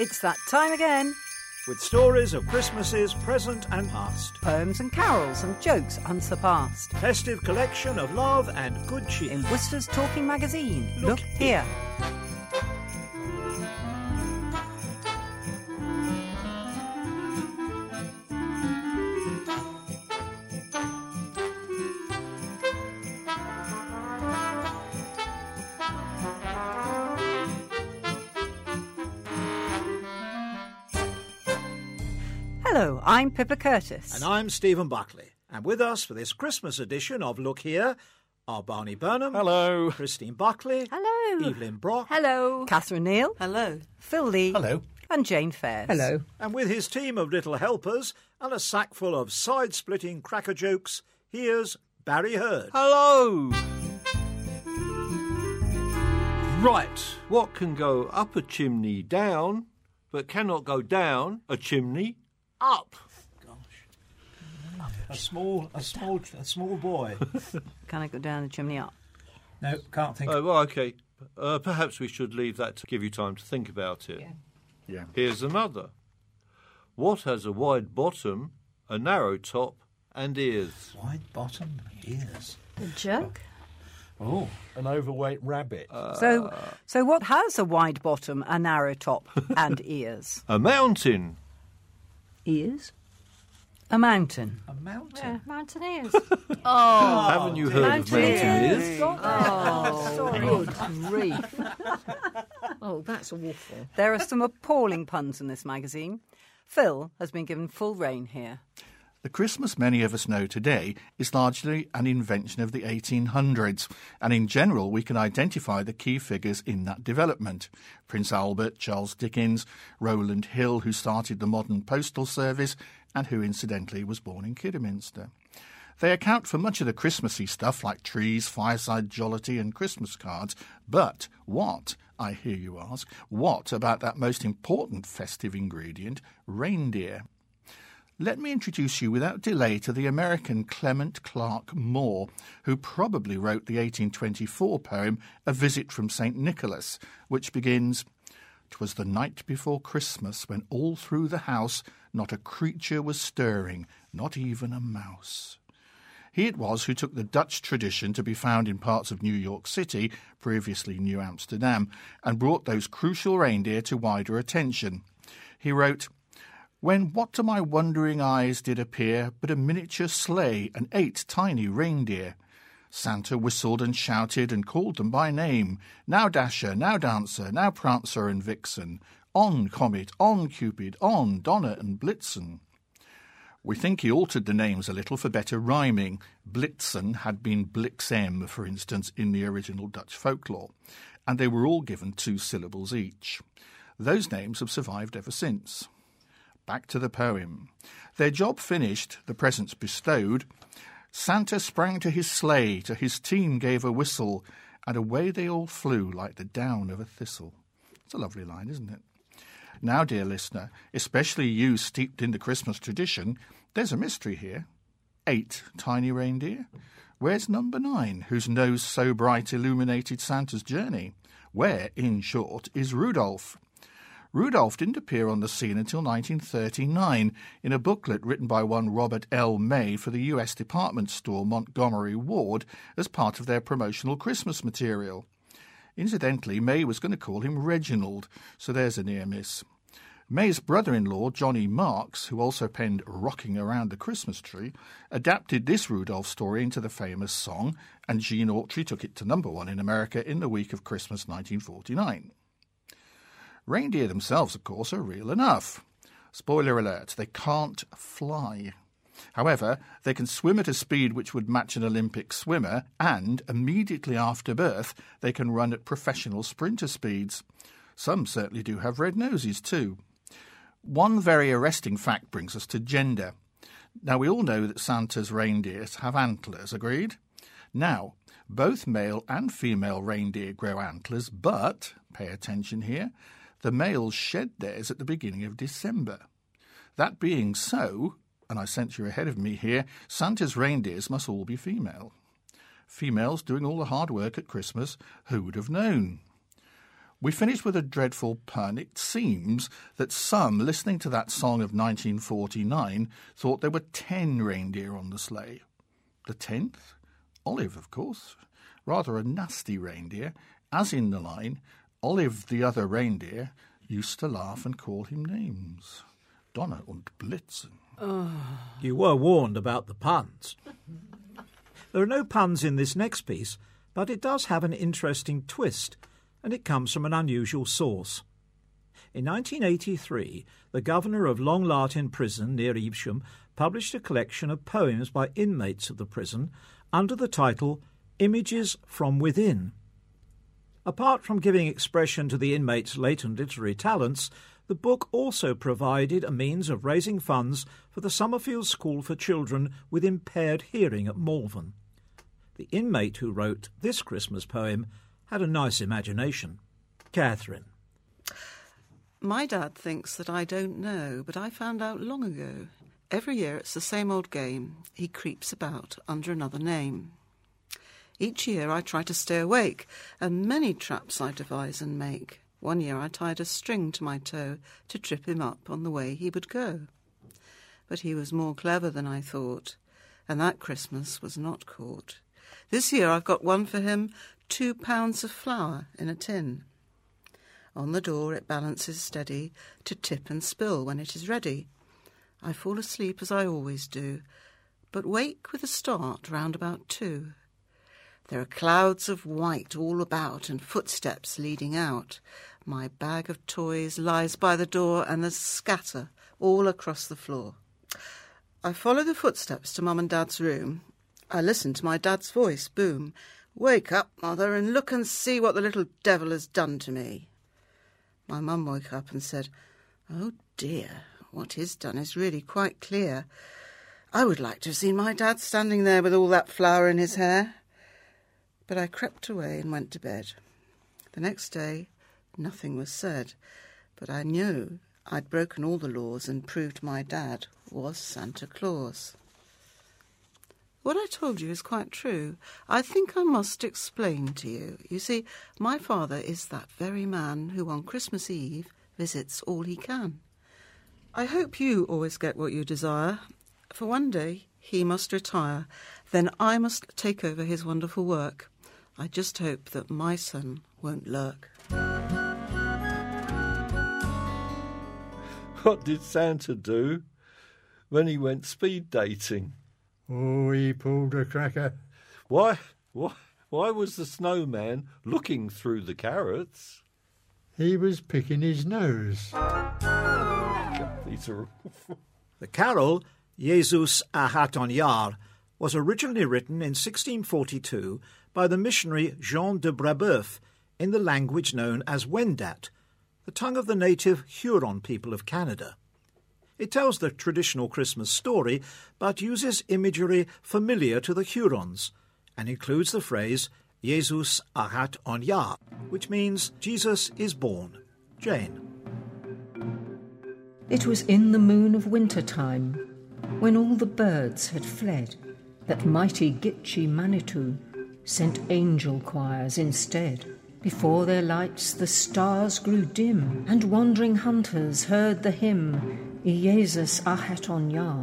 It's that time again. with stories of Christmases present and past. Poems and carols and jokes unsurpassed. Festive collection of love and good cheer. In Worcester's Talking Magazine. Look Look Hear. Hello, I'm Pippa Curtis. And I'm Steven Buckley. And with us for this Christmas edition of Look Hear are Barney Burnham. Hello. Christine Buckley. Hello. Evelyn Brock. Hello. Catherine Neale. Hello. Phil Lee. Hello. And Jane Faires. Hello. And with his team of little helpers and a sack full of side splitting cracker jokes, here's Barry Herd. Hello. Right, what can go up a chimney down, but cannot go down a chimney up? A small, a small, a small boy. Can I go down the chimney up? no, can't think. Oh, well, okay. Uh, perhaps we should leave that to give you time to think about it. yeah. Here's another. What has a wide bottom, a narrow top, and ears? Wide bottom ears. A joke? Oh, An overweight rabbit. So, so what has a wide bottom, a narrow top, and ears? A mountain. Ears? A mountain. a mountain. Yeah, mountaineers. Oh. Haven't you heard of Mountaineers. mountaineers? oh, Good grief. oh, that's awful. There are some appalling puns in this magazine. Phil has been given full rein here. The Christmas many of us know today is largely an invention of the 1800s, and in general we can identify the key figures in that development. Prince Albert, Charles Dickens, Rowland Hill, who started the modern postal service, and who incidentally was born in Kidderminster. They account for much of the Christmassy stuff like trees, fireside jollity, and Christmas cards. But what, I hear you ask, what about that most important festive ingredient, reindeer? Let me introduce you without delay to the American Clement Clarke Moore, who probably wrote the 1824 poem A Visit from St. Nicholas, which begins, "'Twas the night before Christmas when all through the house not a creature was stirring, not even a mouse. He it was who took the Dutch tradition to be found in parts of New York City, previously New Amsterdam, and brought those crucial reindeer to wider attention. He wrote, when what to my wondering eyes did appear but a miniature sleigh and eight tiny reindeer. Santa whistled and shouted and called them by name. Now Dasher, now Dancer, now Prancer and Vixen. On, Comet, on, Cupid, on, Donner and Blitzen. We think he altered the names a little for better rhyming. Blitzen had been Blixem, for instance, in the original Dutch folklore, and they were all given two syllables each. Those names have survived ever since. Back to the poem. Their job finished, the presents bestowed, Santa sprang to his sleigh, to his team gave a whistle, and away they all flew like the down of a thistle. It's a lovely line, isn't it? Now, dear listener, especially you steeped in the Christmas tradition, there's a mystery here. Eight tiny reindeer? Where's number nine, whose nose so bright illuminated Santa's journey? Where, in short, is Rudolph? Rudolph didn't appear on the scene until 1939 in a booklet written by one Robert L. May for the U.S. department store Montgomery Ward as part of their promotional Christmas material. Incidentally, May was going to call him Reginald, so there's a near miss. May's brother in law, Johnny Marks, who also penned Rocking Around the Christmas Tree, adapted this Rudolph story into the famous song, and Gene Autry took it to number one in America in the week of Christmas 1949. Reindeer themselves, of course, are real enough. Spoiler alert, they can't fly. However, they can swim at a speed which would match an Olympic swimmer, and immediately after birth, they can run at professional sprinter speeds. Some certainly do have red noses, too. One very arresting fact brings us to gender. Now, we all know that Santa's reindeers have antlers, agreed? Now, both male and female reindeer grow antlers, but, pay attention here, the males shed theirs at the beginning of December. That being so, and I sense you're ahead of me here, Santa's reindeers must all be female. Females doing all the hard work at Christmas, who would have known? We finish with a dreadful pun. It seems that some, listening to that song of 1949, thought there were ten reindeer on the sleigh. The tenth? Olive, of course. Rather a nasty reindeer, as in the line, Olive the other reindeer used to laugh and call him names. Donner und Blitzen. You were warned about the puns. There are no puns in this next piece, but it does have an interesting twist, and it comes from an unusual source. In 1983, the governor of Long Lartin Prison near Evesham published a collection of poems by inmates of the prison under the title Images from Within. Apart from giving expression to the inmates' latent literary talents, the book also provided a means of raising funds for the Summerfield School for Children with Impaired Hearing at Malvern. The inmate who wrote this Christmas poem had a nice imagination. Catherine. My dad thinks that I don't know, but I found out long ago. Every year it's the same old game. He creeps about under another name. Each year I try to stay awake, and many traps I devise and make. One year I tied a string to my toe to trip him up on the way he would go. But he was more clever than I thought, and that Christmas was not caught. This year I've got one for him two pounds of flour in a tin. On the door it balances steady to tip and spill when it is ready. I fall asleep as I always do, but wake with a start round about two. There are clouds of white all about and footsteps leading out. My bag of toys lies by the door and there's scatter all across the floor. I follow the footsteps to Mum and Dad's room. I listen to my dad's voice boom. Wake up, mother, and look and see what the little devil has done to me. My mum woke up and said, Oh dear, what he's done is really quite clear. I would like to have seen my dad standing there with all that flour in his hair. But I crept away and went to bed. The next day, nothing was said, but I knew I'd broken all the laws and proved my dad was Santa Claus. What I told you is quite true. I think I must explain to you. You see, my father is that very man who on Christmas Eve visits all he can. I hope you always get what you desire, for one day he must retire, then I must take over his wonderful work. I just hope that my son won't lurk. What did Santa do when he went speed dating? Oh, he pulled a cracker. Why, why, why was the snowman looking through the carrots? He was picking his nose. These are The carol, Jesus Ahat on Yar, was originally written in 1642 by the missionary Jean de Brebeuf in the language known as Wendat, the tongue of the native Huron people of Canada. It tells the traditional Christmas story, but uses imagery familiar to the Hurons, and includes the phrase Jesus Ahat on ya, which means Jesus is born. Jane. It was in the moon of winter time, when all the birds had fled, that mighty Gitche Manitou sent angel choirs instead. Before their lights the stars grew dim, and wandering hunters heard the hymn, Iesus Aheton Yah.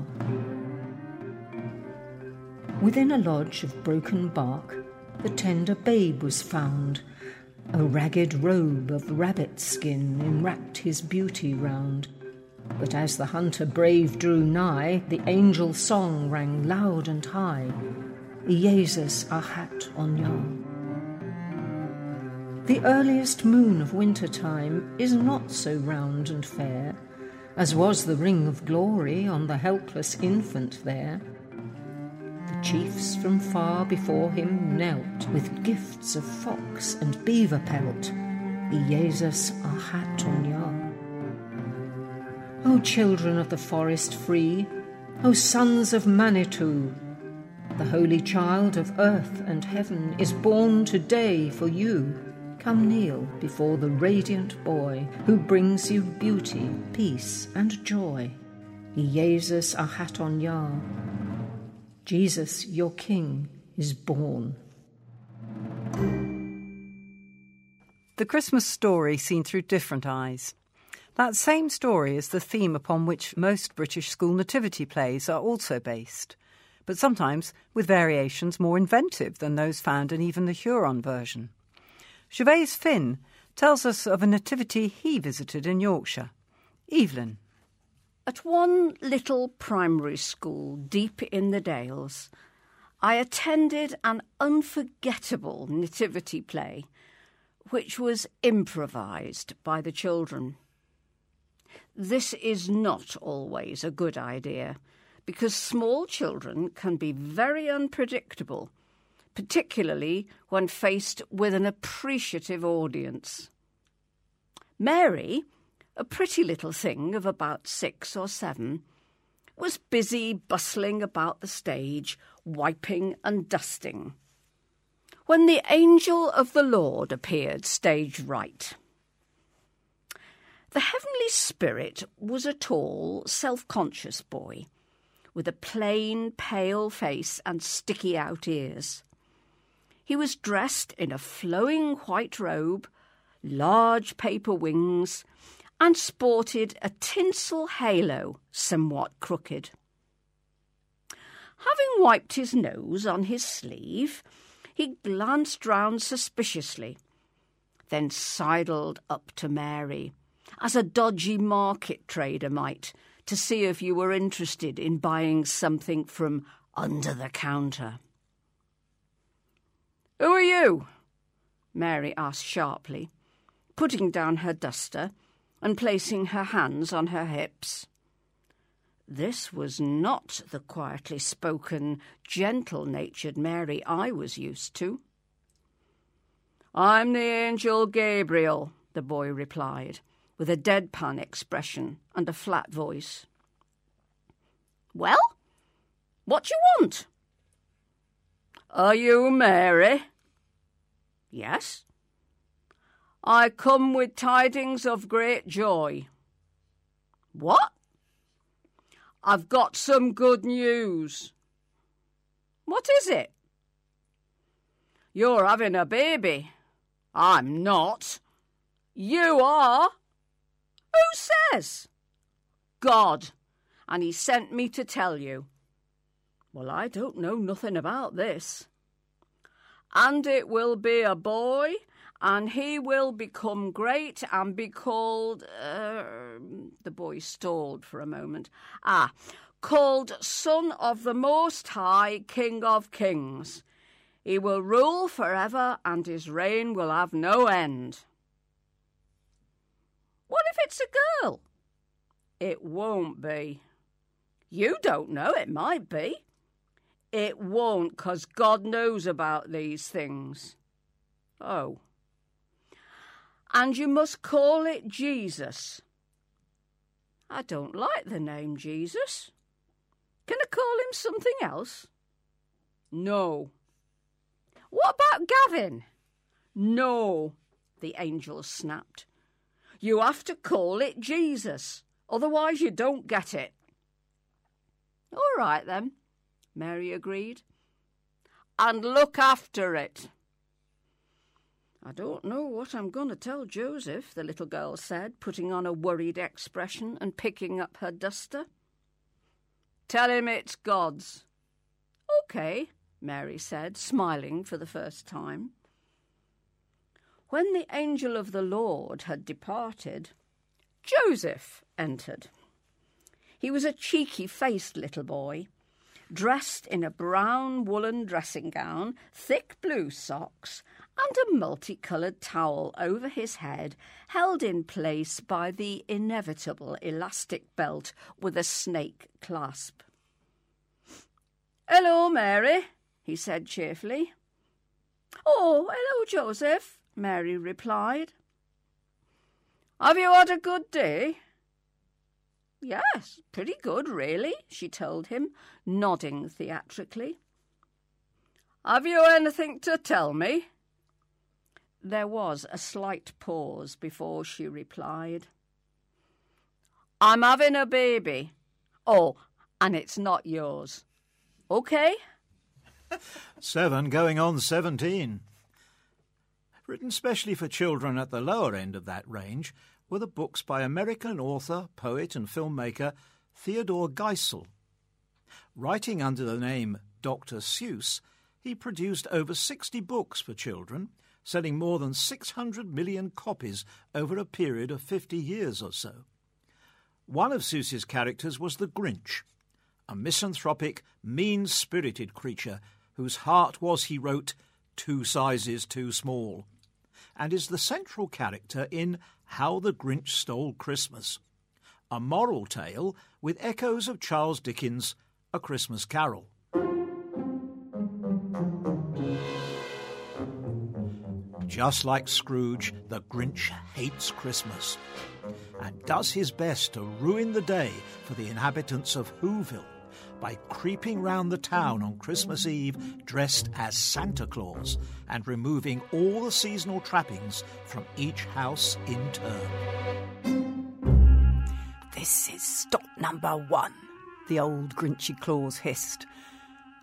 Within a lodge of broken bark, the tender babe was found. A ragged robe of rabbit skin enwrapped his beauty round. But as the hunter brave drew nigh, the angel song rang loud and high, Iesus Ahat Onyah. The earliest moon of winter time is not so round and fair as was the ring of glory on the helpless infant there. The chiefs from far before him knelt with gifts of fox and beaver pelt, Iesus Ahat Onyah. O children of the forest free, O sons of Manitou, the holy child of earth and heaven is born today for you. Come kneel before the radiant boy who brings you beauty, peace, and joy. Jesus Ahaton Yah. Jesus, your King, is born. The Christmas story seen through different eyes. That same story is the theme upon which most British school nativity plays are also based, but sometimes with variations more inventive than those found in even the Huron version. Gervase Phinn tells us of a nativity he visited in Yorkshire. Evelyn. At one little primary school deep in the Dales, I attended an unforgettable nativity play, which was improvised by the children. This is not always a good idea, because small children can be very unpredictable, particularly when faced with an appreciative audience. Mary, a pretty little thing of about six or seven, was busy bustling about the stage, wiping and dusting, when the angel of the Lord appeared stage right. The heavenly spirit was a tall, self conscious boy with a plain, pale face and sticky out ears. He was dressed in a flowing white robe, large paper wings, and sported a tinsel halo somewhat crooked. Having wiped his nose on his sleeve, he glanced round suspiciously, then sidled up to Mary, as a dodgy market trader might, to see if you were interested in buying something from under the counter. Who are you? Mary asked sharply, putting down her duster and placing her hands on her hips. This was not the quietly spoken, gentle natured Mary I was used to. I'm the angel Gabriel, the boy replied, with a deadpan expression and a flat voice. Well, what you want? Are you Mary? Yes. I come with tidings of great joy. What? I've got some good news. What is it? You're having a baby. I'm not. You are. Who says? God. And he sent me to tell you. Well, I don't know nothing about this. And it will be a boy, and he will become great and be called. Uh, the boy stalled for a moment. Ah, called Son of the Most High, King of Kings. He will rule forever, and his reign will have no end. What if it's a girl? It won't be. You don't know, it might be. It won't, 'cause God knows about these things. Oh. And you must call it Jesus. I don't like the name Jesus. Can I call him something else? No. What about Gavin? No, the angel snapped. You have to call it Jesus, otherwise you don't get it. All right then, Mary agreed. And look after it. I don't know what I'm going to tell Joseph, the little girl said, putting on a worried expression and picking up her duster. Tell him it's God's. OK, Mary said, smiling for the first time. When the angel of the Lord had departed, Joseph entered. He was a cheeky faced little boy, dressed in a brown woolen dressing gown, thick blue socks, and a multicoloured towel over his head, held in place by the inevitable elastic belt with a snake clasp. Hello, Mary, he said cheerfully. Oh, hello, Joseph, Mary replied. Have you had a good day? Yes, pretty good, really, she told him, nodding theatrically. Have you anything to tell me? There was a slight pause before she replied. I'm having a baby. Oh, and it's not yours. OK? Seven going on seventeen. Written specially for children at the lower end of that range were the books by American author, poet, and filmmaker Theodore Geisel. Writing under the name Dr. Seuss, he produced over 60 books for children, selling more than 600 million copies over a period of 50 years or so. One of Seuss's characters was the Grinch, a misanthropic, mean spirited creature whose heart was, he wrote, two sizes too small, and is the central character in How the Grinch Stole Christmas, a moral tale with echoes of Charles Dickens' A Christmas Carol. Just like Scrooge, the Grinch hates Christmas and does his best to ruin the day for the inhabitants of Whoville by creeping round the town on Christmas Eve dressed as Santa Claus and removing all the seasonal trappings from each house in turn. This is stop number one, the old Grinchy Claus hissed.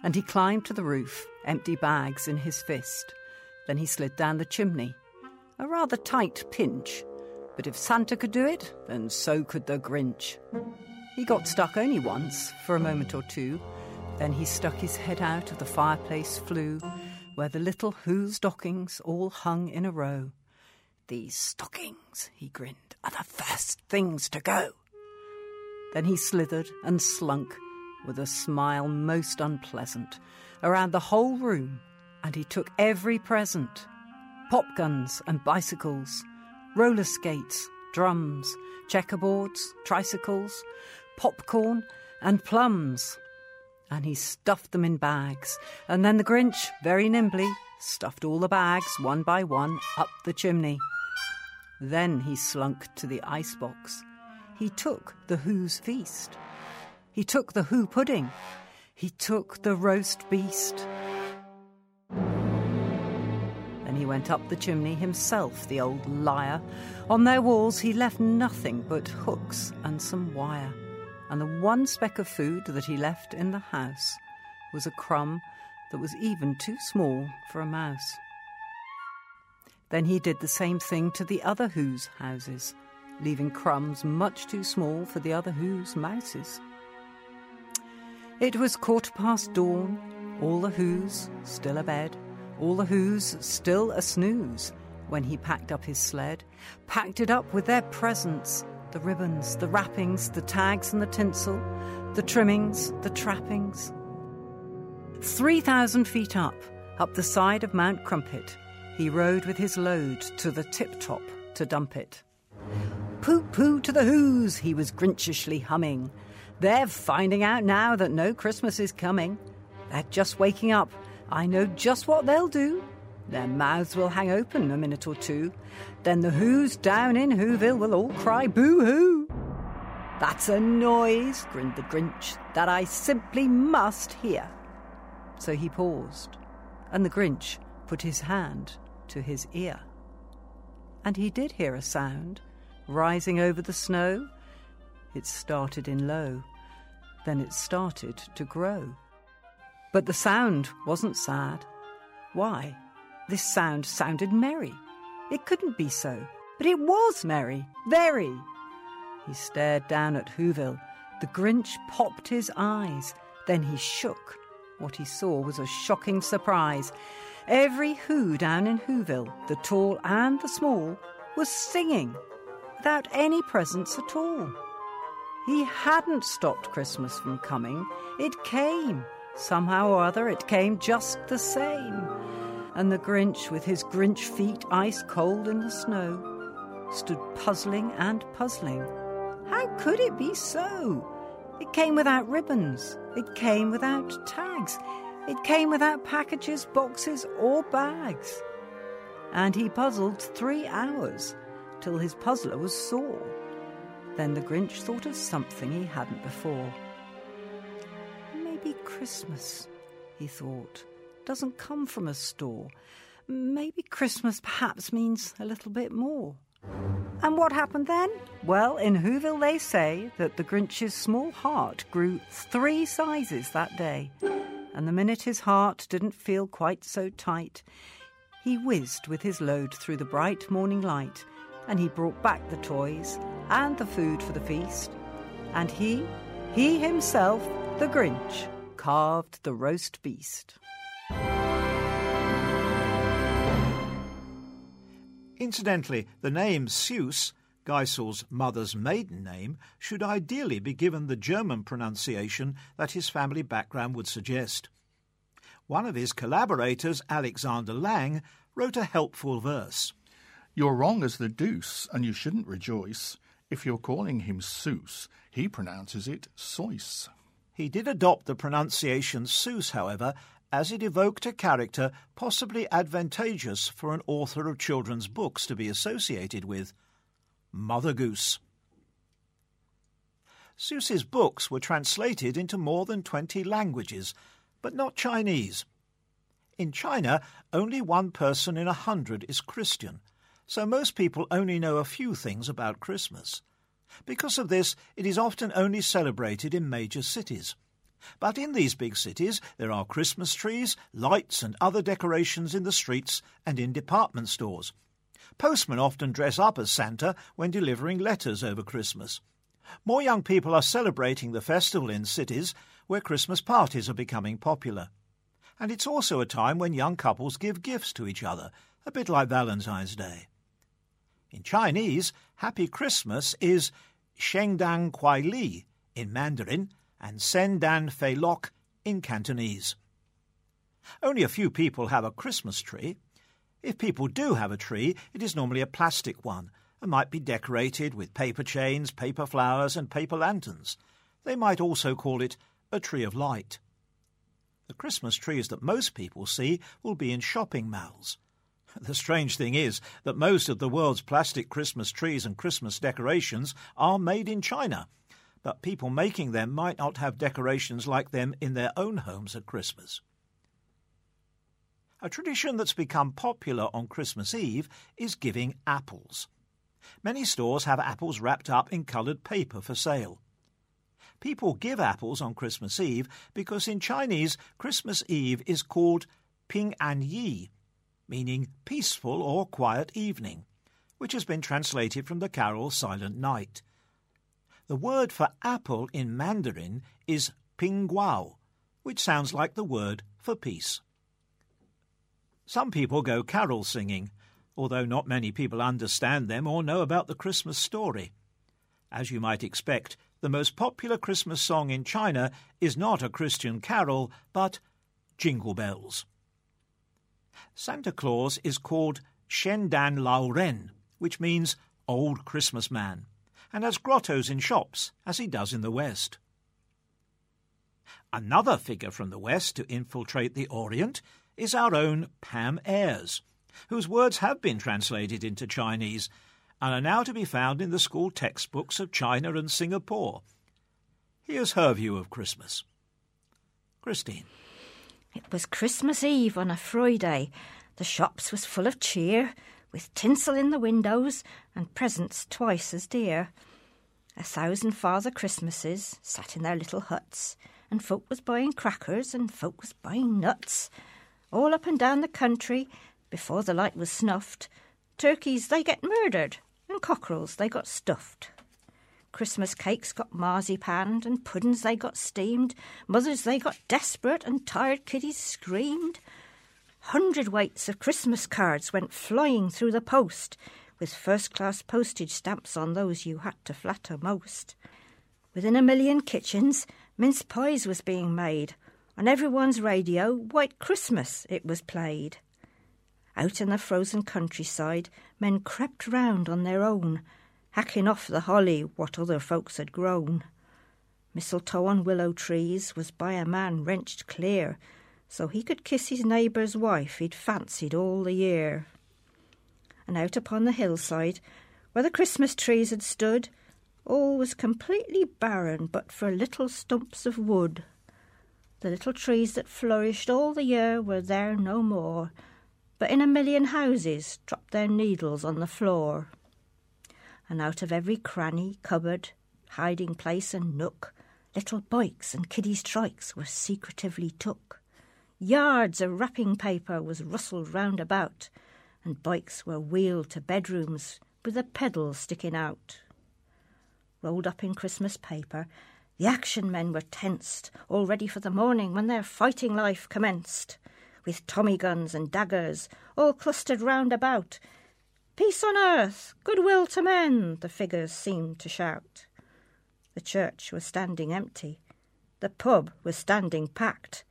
And he climbed to the roof, empty bags in his fist. Then he slid down the chimney. A rather tight pinch, but if Santa could do it, then so could the Grinch. He got stuck only once, for a moment or two. Then he stuck his head out of the fireplace flue, where the little Who stockings all hung in a row. These stockings, he grinned, are the first things to go. Then he slithered and slunk, with a smile most unpleasant, around the whole room, and he took every present pop guns and bicycles, roller skates, drums, checkerboards, tricycles, popcorn, and plums. And he stuffed them in bags, and then the Grinch, very nimbly, stuffed all the bags, one by one, up the chimney. Then he slunk to the icebox. He took the Who's feast. He took the Who pudding. He took the roast beast. Then he went up the chimney himself, the old liar. On their walls he left nothing but hooks and some wire. And the one speck of food that he left in the house was a crumb that was even too small for a mouse. Then he did the same thing to the other Who's houses, leaving crumbs much too small for the other Who's mouses. It was quarter past dawn, all the Who's still abed, all the Who's still a snooze, when he packed up his sled, packed it up with their presents the ribbons, the wrappings, the tags and the tinsel, the trimmings, the trappings. Three thousand feet up, up the side of Mount Crumpit, he rode with his load to the tip top to dump it. Pooh pooh to the Who's, he was grinchishly humming. They're finding out now that no Christmas is coming. They're just waking up. I know just what they'll do. Their mouths will hang open a minute or two. Then the Who's down in Whoville will all cry boo hoo. That's a noise, grinned the Grinch, that I simply must hear. So he paused, and the Grinch put his hand to his ear. And he did hear a sound rising over the snow. It started in low, then it started to grow. But the sound wasn't sad. Why? This sound sounded merry. It couldn't be so, but it was merry, very. He stared down at Whoville. The Grinch popped his eyes. Then he shook. What he saw was a shocking surprise. Every Who down in Whoville, the tall and the small, was singing without any presents at all. He hadn't stopped Christmas from coming. It came. Somehow or other, it came just the same and the Grinch, with his Grinch feet ice cold in the snow, stood puzzling and puzzling. How could it be so? It came without ribbons, it came without tags, it came without packages, boxes, or bags. And he puzzled three hours till his puzzler was sore. Then the Grinch thought of something he hadn't before. Maybe Christmas, he thought doesn't come from a store. Maybe Christmas perhaps means a little bit more. And what happened then? Well, in Whoville they say that the Grinch's small heart grew three sizes that day. And the minute his heart didn't feel quite so tight, he whizzed with his load through the bright morning light, and he brought back the toys and the food for the feast. And he, he himself, the Grinch, carved the roast beast. Incidentally, the name Seuss, Geisel's mother's maiden name, should ideally be given the German pronunciation that his family background would suggest. One of his collaborators, Alexander Liang, wrote a helpful verse. You're wrong as the deuce, and you shouldn't rejoice. If you're calling him Seuss, he pronounces it Soyce. He did adopt the pronunciation Seuss, however, as it evoked a character possibly advantageous for an author of children's books to be associated with Mother Goose. Seuss's books were translated into more than 20 languages, but not Chinese. In China, only one person in a hundred is Christian, so most people only know a few things about Christmas. Because of this, it is often only celebrated in major cities. But in these big cities, there are Christmas trees, lights, and other decorations in the streets and in department stores. Postmen often dress up as Santa when delivering letters over Christmas. More young people are celebrating the festival in cities where Christmas parties are becoming popular. And it's also a time when young couples give gifts to each other, a bit like Valentine's Day. In Chinese, Happy Christmas is Shengdan Kuai Li in Mandarin and Sendan Fei Lok in Cantonese. Only a few people have a Christmas tree. If people do have a tree, it is normally a plastic one and might be decorated with paper chains, paper flowers, and paper lanterns. They might also call it a tree of light. The Christmas trees that most people see will be in shopping malls. The strange thing is that most of the world's plastic Christmas trees and Christmas decorations are made in China, but people making them might not have decorations like them in their own homes at Christmas. A tradition that's become popular on Christmas Eve is giving apples. Many stores have apples wrapped up in coloured paper for sale. People give apples on Christmas Eve because in Chinese, Christmas Eve is called Ping An Yi, meaning peaceful or quiet evening, which has been translated from the carol Silent Night. The word for apple in Mandarin is Ping Guo, which sounds like the word for peace. Some people go carol singing, although not many people understand them or know about the Christmas story. As you might expect, the most popular Christmas song in China is not a Christian carol, but Jingle Bells. Santa Claus is called Shendan Lao Ren, which means Old Christmas Man, and has grottos in shops, as he does in the West. Another figure from the West to infiltrate the Orient is our own Pam Ayres, whose words have been translated into Chinese and are now to be found in the school textbooks of China and Singapore. Here's her view of Christmas. Christine. It was Christmas Eve on a Friday. The shops was full of cheer, with tinsel in the windows and presents twice as dear. A thousand Father Christmases sat in their little huts, and folk was buying crackers and folk was buying nuts. All up and down the country, before the light was snuffed, turkeys they get murdered and cockerels they got stuffed. Christmas cakes got marzipanned and puddings they got steamed. Mothers they got desperate and tired kiddies screamed. Hundred weights of Christmas cards went flying through the post, with first class postage stamps on those you had to flatter most. Within a million kitchens, mince pies was being made. On everyone's radio, White Christmas it was played. Out in the frozen countryside, men crept round on their own, hacking off the holly what other folks had grown. Mistletoe on willow trees was by a man wrenched clear, so he could kiss his neighbour's wife he'd fancied all the year. And out upon the hillside, where the Christmas trees had stood, all was completely barren but for little stumps of wood. The little trees that flourished all the year were there no more, but in a million houses dropped their needles on the floor. And out of every cranny, cupboard, hiding place, and nook, little bikes and kiddies' trikes were secretively took. Yards of wrapping paper was rustled round about, and bikes were wheeled to bedrooms with the pedals sticking out. Rolled up in Christmas paper, the action men were tensed, all ready for the morning when their fighting life commenced, with Tommy guns and daggers all clustered round about. Peace on earth, goodwill to men, the figures seemed to shout. The church was standing empty. The pub was standing packed.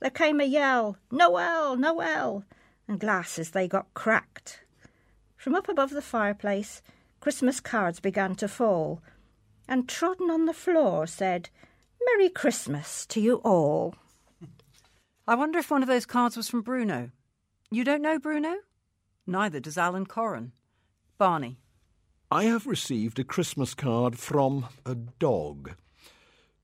There came a yell, Noel, Noel, and glasses they got cracked. From up above the fireplace, Christmas cards began to fall, and trodden on the floor said, Merry Christmas to you all. I wonder if one of those cards was from Bruno. You don't know Bruno? Neither does Alan Coren. Barney. I have received a Christmas card from a dog.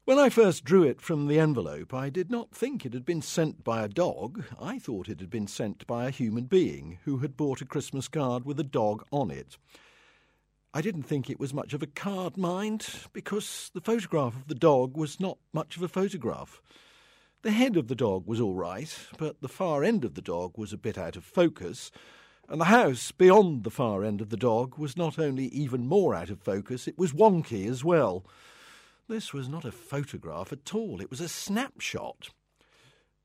When I first drew it from the envelope, I did not think it had been sent by a dog. I thought it had been sent by a human being who had bought a Christmas card with a dog on it. I didn't think it was much of a card, mind, because the photograph of the dog was not much of a photograph. The head of the dog was all right, but the far end of the dog was a bit out of focus, and the house beyond the far end of the dog was not only even more out of focus, it was wonky as well. This was not a photograph at all, it was a snapshot.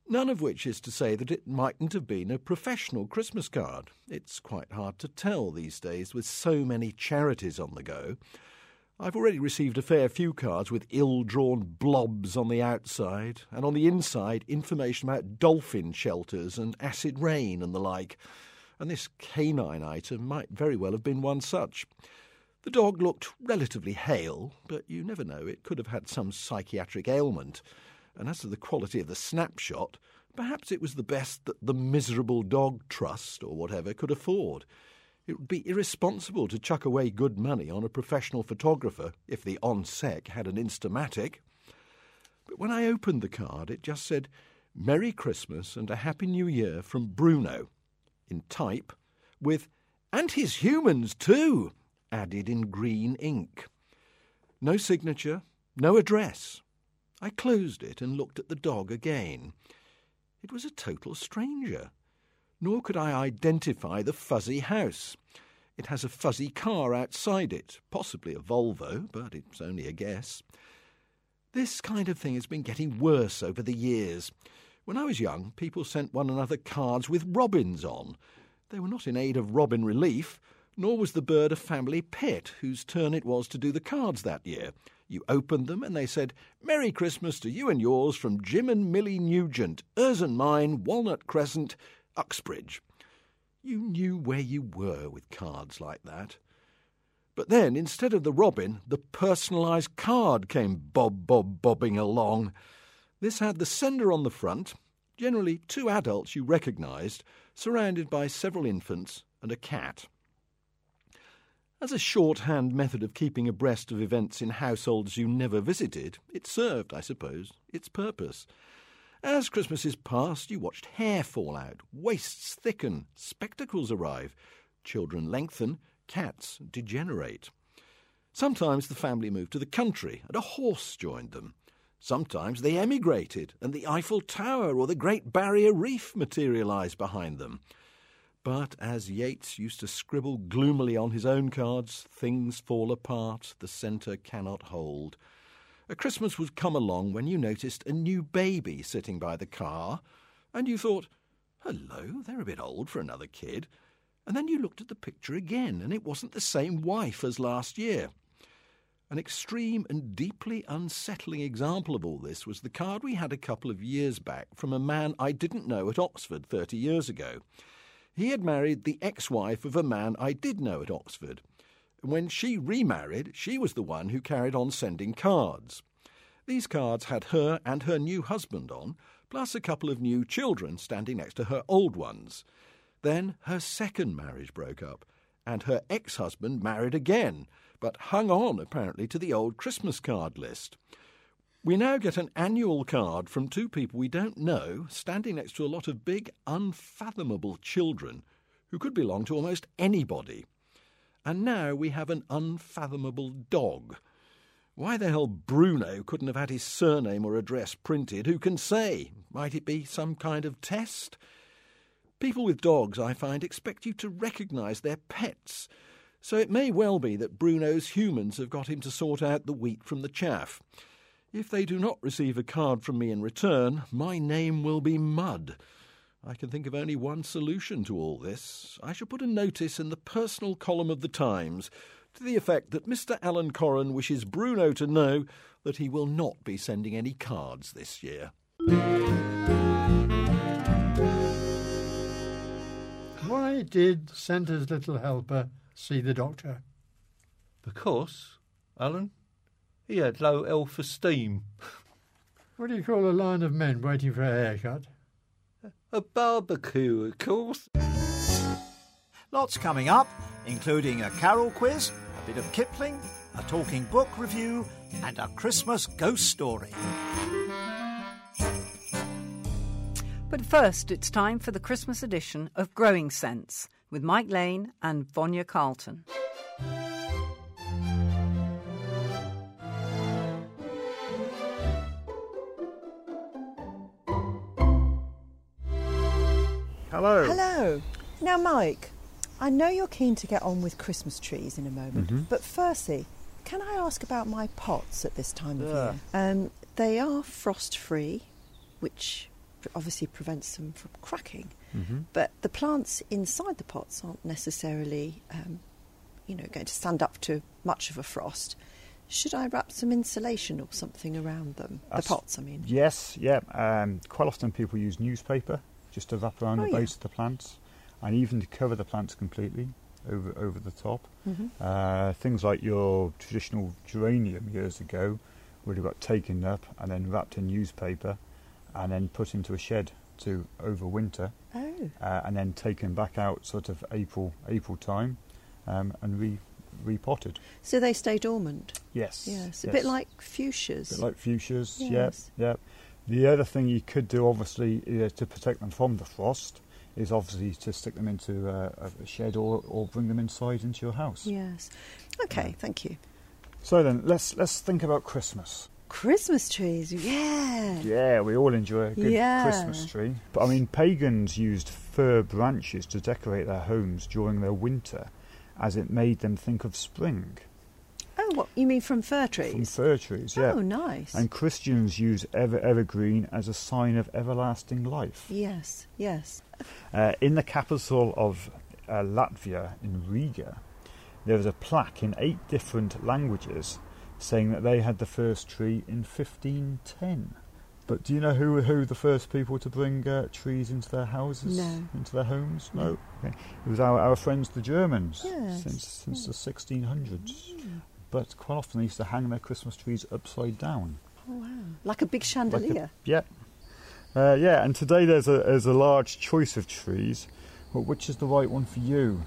None of which is to say that it mightn't have been a professional Christmas card. It's quite hard to tell these days with so many charities on the go. I've already received a fair few cards with ill drawn blobs on the outside, and on the inside information about dolphin shelters and acid rain and the like, and this canine item might very well have been one such. The dog looked relatively hale, but you never know, it could have had some psychiatric ailment. And as to the quality of the snapshot, perhaps it was the best that the Miserable Dog Trust, or whatever, could afford. It would be irresponsible to chuck away good money on a professional photographer if the Hon Sec had an Instamatic. But when I opened the card, it just said, Merry Christmas and a Happy New Year from Bruno, in type, with, and his humans too added in green ink. No signature, no address. I closed it and looked at the dog again. It was a total stranger. Nor could I identify the fuzzy house. It has a fuzzy car outside it, possibly a Volvo, but it's only a guess. This kind of thing has been getting worse over the years. When I was young, people sent one another cards with robins on. They were not in aid of robin relief, nor was the bird a family pet whose turn it was to do the cards that year. You opened them and they said, Merry Christmas to you and yours from Jim and Millie Nugent, and Mine, Walnut Crescent, Uxbridge. You knew where you were with cards like that. But then, instead of the robin, the personalised card came bob bob bobbing along. This had the sender on the front, generally two adults you recognised, surrounded by several infants and a cat. As a shorthand method of keeping abreast of events in households you never visited, it served, I suppose, its purpose. As Christmases passed, you watched hair fall out, waists thicken, spectacles arrive, children lengthen, cats degenerate. Sometimes the family moved to the country and a horse joined them. Sometimes they emigrated and the Eiffel Tower or the Great Barrier Reef materialised behind them. But as Yeats used to scribble gloomily on his own cards, things fall apart, the centre cannot hold. A Christmas would come along when you noticed a new baby sitting by the car, and you thought, hello, they're a bit old for another kid. And then you looked at the picture again, and it wasn't the same wife as last year. An extreme and deeply unsettling example of all this was the card we had a couple of years back from a man I didn't know at Oxford 30 years ago. He had married the ex wife of a man I did know at Oxford. When she remarried, she was the one who carried on sending cards. These cards had her and her new husband on, plus a couple of new children standing next to her old ones. Then her second marriage broke up, and her ex husband married again, but hung on apparently to the old Christmas card list. We now get an annual card from two people we don't know, standing next to a lot of big, unfathomable children who could belong to almost anybody. And now we have an unfathomable dog. Why the hell Bruno couldn't have had his surname or address printed, who can say? Might it be some kind of test? People with dogs, I find, expect you to recognise their pets. So it may well be that Bruno's humans have got him to sort out the wheat from the chaff. If they do not receive a card from me in return, my name will be Mud. I can think of only one solution to all this. I shall put a notice in the personal column of the Times to the effect that Mr. Alan Coren wishes Bruno to know that he will not be sending any cards this year. Why did Santa's little helper see the doctor? Because, Alan, he had low elf esteem. What do you call a line of men waiting for a haircut? A barbecue, of course. Lots coming up, including a carol quiz, a bit of Kipling, a talking book review, and a Christmas ghost story. But first, it's time for the Christmas edition of Growing Sense with Mike Lane and Vonya Carlton. Hello. Hello. Now, Mike, I know you're keen to get on with Christmas trees in a moment, Mhm. but firstly, can I ask about my pots at this time of year? Um, they are frost free, which obviously prevents them from cracking, Mhm. but the plants inside the pots aren't necessarily, um, you know, going to stand up to much of a frost. Should I wrap some insulation or something around them? That's- the pots, I mean. Yes, yeah. Um, quite often people use newspaper just to wrap around Oh, the yeah. base of the plants, and even to cover the plants completely over over the top. Mhm. Uh, things like your traditional geranium years ago would have got taken up and then wrapped in newspaper, and then put into a shed to overwinter, Oh. uh, and then taken back out sort of April April time, um, and re repotted. So they stay dormant? Yes. Yes. A yes. bit like fuchsias. bit like fuchsias. Yes. Yep, yep. The other thing you could do, obviously, uh, to protect them from the frost, is obviously to stick them into uh, a shed or, or bring them inside into your house. Yes. Okay, thank you. So then, let's let's think about Christmas. Christmas trees, yeah. Yeah, we all enjoy a good Yeah. Christmas tree. But I mean, pagans used fir branches to decorate their homes during their winter, as it made them think of spring. What you mean from fir trees? From fir trees, yeah. Oh, nice. And Christians use ever evergreen as a sign of everlasting life. Yes, yes. Uh, in the capital of uh, Latvia, in Riga, there is a plaque in eight different languages saying that they had the first tree in 1510. But do you know who who the first people to bring uh, trees into their houses, No. into their homes? No. Okay. It was our, our friends the Germans Yes. since since the 1600s. But quite often they used to hang their Christmas trees upside down. Oh, wow. Like a big chandelier. Yeah. Uh, yeah, and today there's a there's a large choice of trees. But which is the right one for you?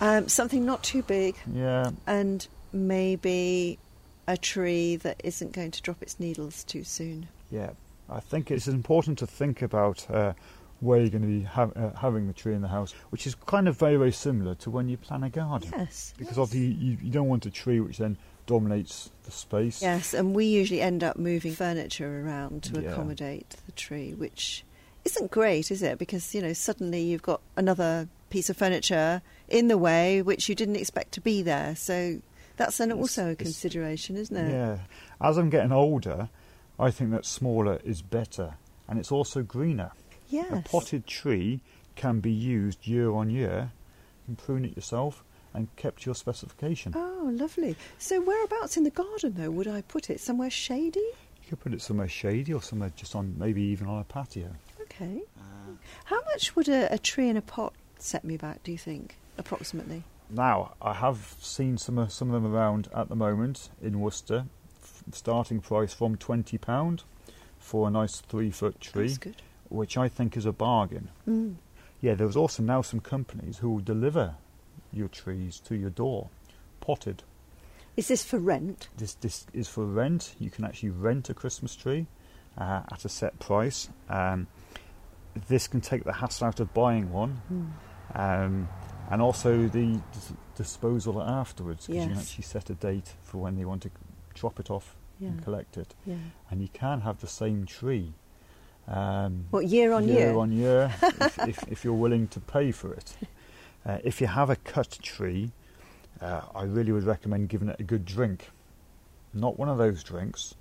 Um, something not too big Yeah. and maybe a tree that isn't going to drop its needles too soon. Yeah, I think it's important to think about uh, where you're going to be ha- uh, having the tree in the house, which is kind of very, very similar to when you plan a garden. Yes. Because obviously you, you don't want a tree which then dominates the space. Yes, and we usually end up moving furniture around to Yeah. accommodate the tree, which isn't great, is it? Because, you know, suddenly you've got another piece of furniture in the way which you didn't expect to be there. So that's also a consideration, isn't it? Yeah. As I'm getting older, I think that smaller is better, and it's also greener. A potted tree can be used year on year. You can prune it yourself and kept to your specification. Oh, lovely. So whereabouts in the garden, though, would I put it? Somewhere shady? You could put it somewhere shady or somewhere just on, maybe even on a patio. Okay. Ah. How much would a, a tree in a pot set me back, do you think, approximately? Now, I have seen some of, some of them around at the moment in Worcester. F- starting price from twenty pound for a nice three foot tree, That's good. Which I think is a bargain. Mm. Yeah, there's also now some companies who will deliver your trees to your door, potted. Is this for rent? This this is for rent. You can actually rent a Christmas tree uh, at a set price. Um, this can take the hassle out of buying one, Hmm. um, and also the dis- disposal afterwards because you can actually set a date for when they want to drop it off and collect it. Yeah. And you can have the same tree. Um, What, year on year? year? on year, if, if, if you're willing to pay for it. Uh, if you have a cut tree, uh, I really would recommend giving it a good drink. Not one of those drinks.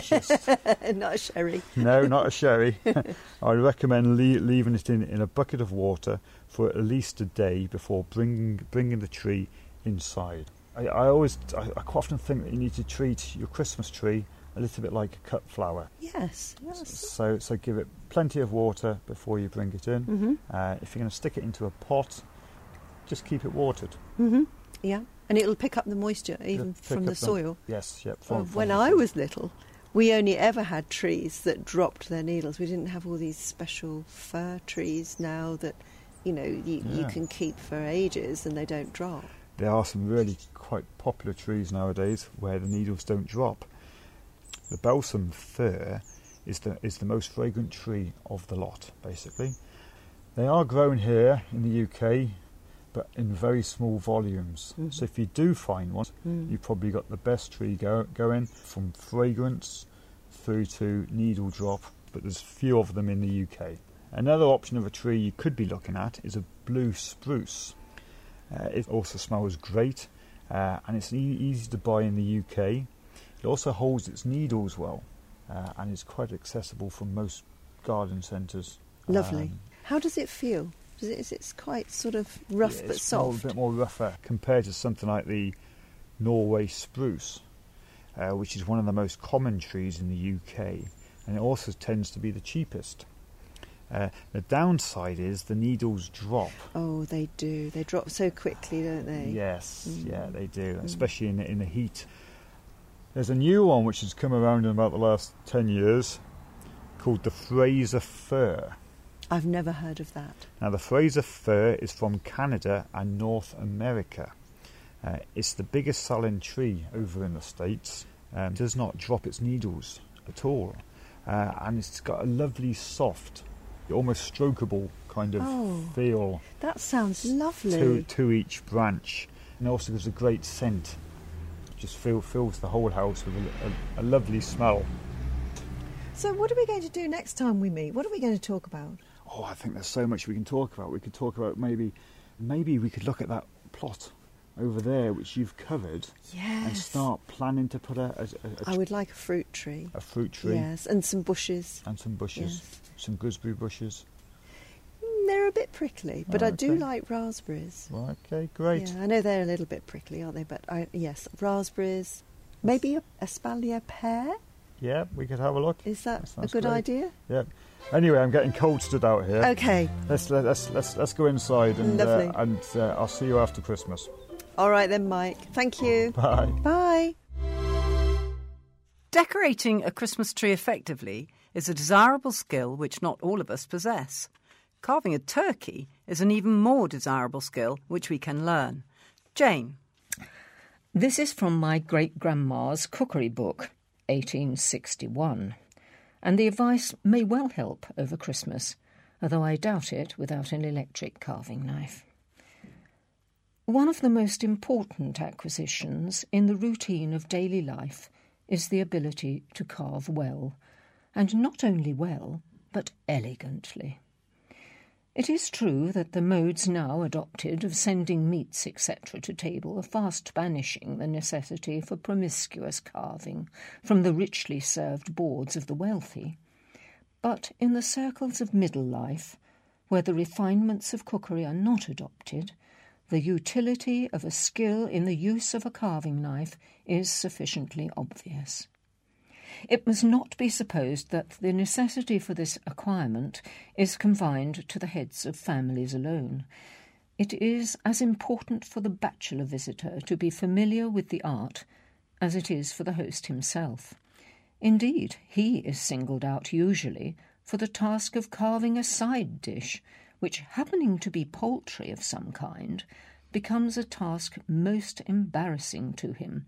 Just, Not a sherry. no, not a sherry. I recommend le- leaving it in, in a bucket of water for at least a day before bringing bringing the tree inside. I, I always, I, I quite often think that you need to treat your Christmas tree a little bit like a cut flower. Yes. yes. So, so give it plenty of water before you bring it in. Mhm. Uh, if you're going to stick it into a pot, just keep it watered. Mm-hmm. Yeah. And it'll pick up the moisture even from the the- soil. Yes, yep. Well, from- from when I was little, we only ever had trees that dropped their needles. We didn't have all these special fir trees now that, you know, you, you can keep for ages and they don't drop. There are some really quite popular trees nowadays where the needles don't drop. The balsam fir is the is the most fragrant tree of the lot, basically. They are grown here in the UK, but in very small volumes. Mhm. So if you do find one, Mm. you've probably got the best tree go, going from fragrance through to needle drop. But there's few of them in the UK. Another option of a tree you could be looking at is a blue spruce. Uh, it also smells great, uh, and it's e- easy to buy in the UK. It also holds its needles well, uh, and is quite accessible from most garden centres. Lovely. Um, How does it feel? Does it, is it quite sort of rough yeah, but soft? a bit more rougher compared to something like the Norway spruce, uh, which is one of the most common trees in the UK, and it also tends to be the cheapest. Uh, the downside is the needles drop. Oh, they do. They drop so quickly, don't they? Yes, Mm. yeah, they do, Mm. especially in in the heat. There's a new one which has come around in about the last 10 years called the Fraser fir. I've never heard of that. Now, the Fraser fir is from Canada and North America. Uh, it's the biggest selling tree over in the States. Um, does not drop its needles at all. Uh, and it's got a lovely, soft, almost strokable kind of Oh. feel That sounds lovely. to, to each branch. And also gives a great scent. Just fill, fills the whole house with a, a, a lovely smell. So, what are we going to do next time we meet? What are we going to talk about? Oh, I think there's so much we can talk about. We could talk about maybe, maybe we could look at that plot over there which you've covered, and start planning to put a, a, a, I would like a fruit tree. a fruit tree Yes, and some bushes. and some bushes, Yes. some gooseberry bushes. They're a bit prickly, but Oh, I do like raspberries. Right, okay, great. Yeah, I know they're a little bit prickly, aren't they? But I, yes, raspberries. Maybe a espalier pear. Yeah, we could have a look. Is that That a good great. idea? Yeah. Anyway, I'm getting cold stood out here. Okay. Let's let's let's let's go inside and uh, and uh, I'll see you after Christmas. All right then, Mike. Thank you. Bye. Bye. Decorating a Christmas tree effectively is a desirable skill which not all of us possess. Carving a turkey is an even more desirable skill which we can learn. Jane. This is from my great grandma's cookery book, 1861, and the advice may well help over Christmas, although I doubt it without an electric carving knife. One of the most important acquisitions in the routine of daily life is the ability to carve well, and not only well, but elegantly. It is true that the modes now adopted of sending meats, etc., to table are fast banishing the necessity for promiscuous carving from the richly served boards of the wealthy. But in the circles of middle life, where the refinements of cookery are not adopted, the utility of a skill in the use of a carving knife is sufficiently obvious. It must not be supposed that the necessity for this acquirement is confined to the heads of families alone. It is as important for the bachelor visitor to be familiar with the art as it is for the host himself. Indeed, he is singled out usually for the task of carving a side dish, which, happening to be poultry of some kind, becomes a task most embarrassing to him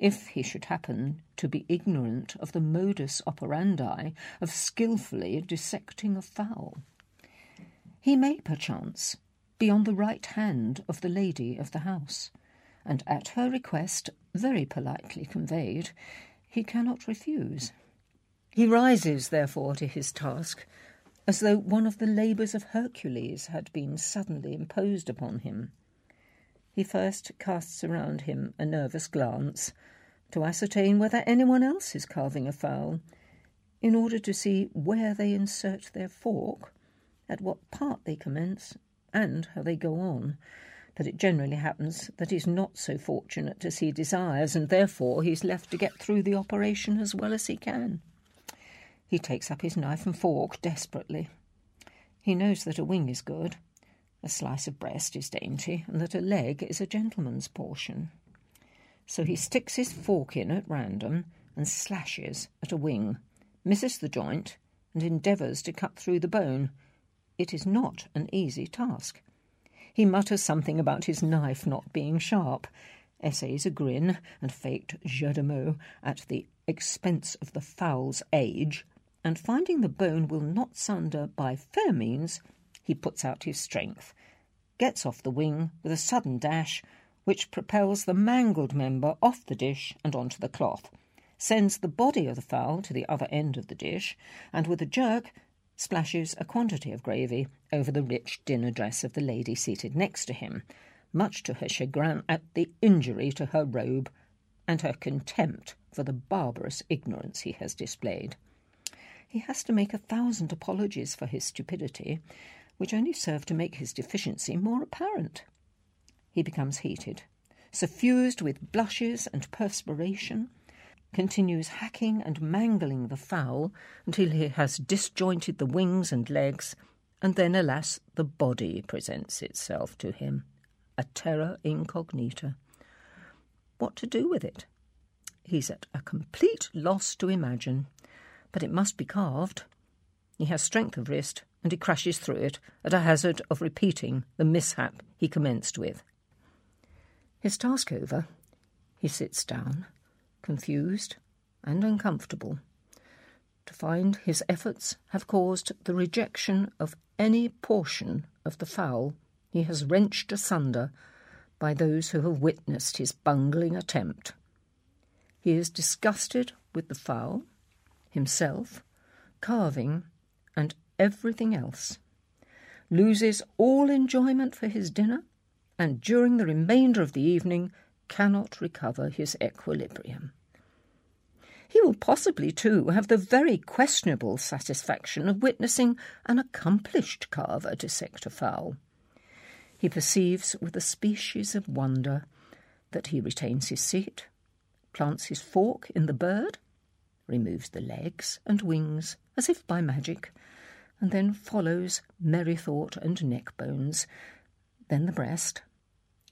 if he should happen to be ignorant of the modus operandi of skilfully dissecting a fowl. He may, perchance, be on the right hand of the lady of the house, and at her request, very politely conveyed, he cannot refuse. He rises, therefore, to his task, as though one of the labours of Hercules had been suddenly imposed upon him. He first casts around him a nervous glance to ascertain whether anyone else is carving a fowl, in order to see where they insert their fork, at what part they commence, and how they go on. But it generally happens that he's not so fortunate as he desires, and therefore he's left to get through the operation as well as he can. He takes up his knife and fork desperately. He knows that a wing is good, a slice of breast is dainty, and that a leg is a gentleman's portion. So he sticks his fork in at random and slashes at a wing, misses the joint, and endeavours to cut through the bone. It is not an easy task. He mutters something about his knife not being sharp, essays a grin and faked jeu de mots at the expense of the fowl's age, and finding the bone will not sunder by fair means, he puts out his strength, gets off the wing with a sudden dash, which propels the mangled member off the dish and onto the cloth, sends the body of the fowl to the other end of the dish, and with a jerk splashes a quantity of gravy over the rich dinner dress of the lady seated next to him, much to her chagrin at the injury to her robe and her contempt for the barbarous ignorance he has displayed. He has to make a thousand apologies for his stupidity, which only serve to make his deficiency more apparent. He becomes heated, suffused with blushes and perspiration, continues hacking and mangling the fowl until he has disjointed the wings and legs, and then, alas, the body presents itself to him, a terra incognita. What to do with it? He's at a complete loss to imagine but it must be carved. He has strength of wrist, and he crashes through it at a hazard of repeating the mishap he commenced with. His task over, he sits down, confused and uncomfortable, to find his efforts have caused the rejection of any portion of the fowl he has wrenched asunder by those who have witnessed his bungling attempt. He is disgusted with the fowl himself, carving, and everything else, loses all enjoyment for his dinner, and during the remainder of the evening cannot recover his equilibrium. He will possibly, too, have the very questionable satisfaction of witnessing an accomplished carver dissect a fowl. He perceives with a species of wonder that he retains his seat, plants his fork in the bird, removes the legs and wings as if by magic, and then follows merrythought and neck bones, then the breast.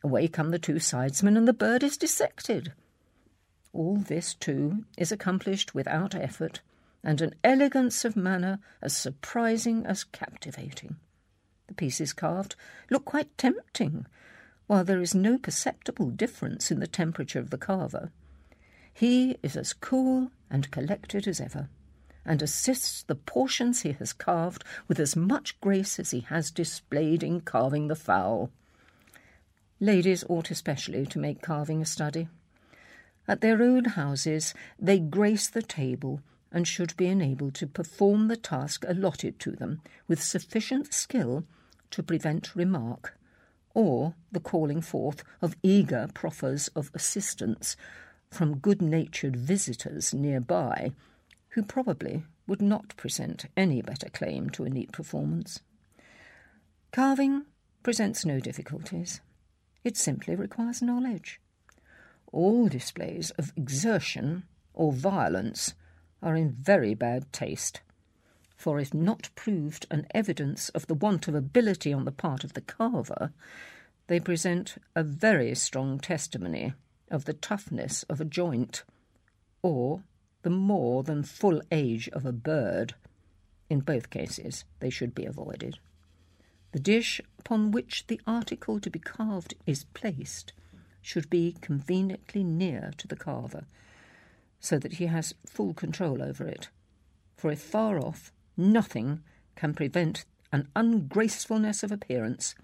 Away come the two sidesmen, and the bird is dissected. All this, too, is accomplished without effort, and an elegance of manner as surprising as captivating. The pieces carved look quite tempting, while there is no perceptible difference in the temperature of the carver. He is as cool and collected as ever, and assists the portions he has carved with as much grace as he has displayed in carving the fowl. Ladies ought especially to make carving a study. At their own houses they grace the table and should be enabled to perform the task allotted to them with sufficient skill to prevent remark, or the calling forth of eager proffers of assistance from good natured visitors nearby, who probably would not present any better claim to a neat performance. Carving presents no difficulties. It simply requires knowledge. All displays of exertion or violence are in very bad taste, for if not proved an evidence of the want of ability on the part of the carver, they present a very strong testimony of the toughness of a joint, or the more than full age of a bird. In both cases, they should be avoided. The dish upon which the article to be carved is placed should be conveniently near to the carver, so that he has full control over it. For if far off, nothing can prevent an ungracefulness of appearance,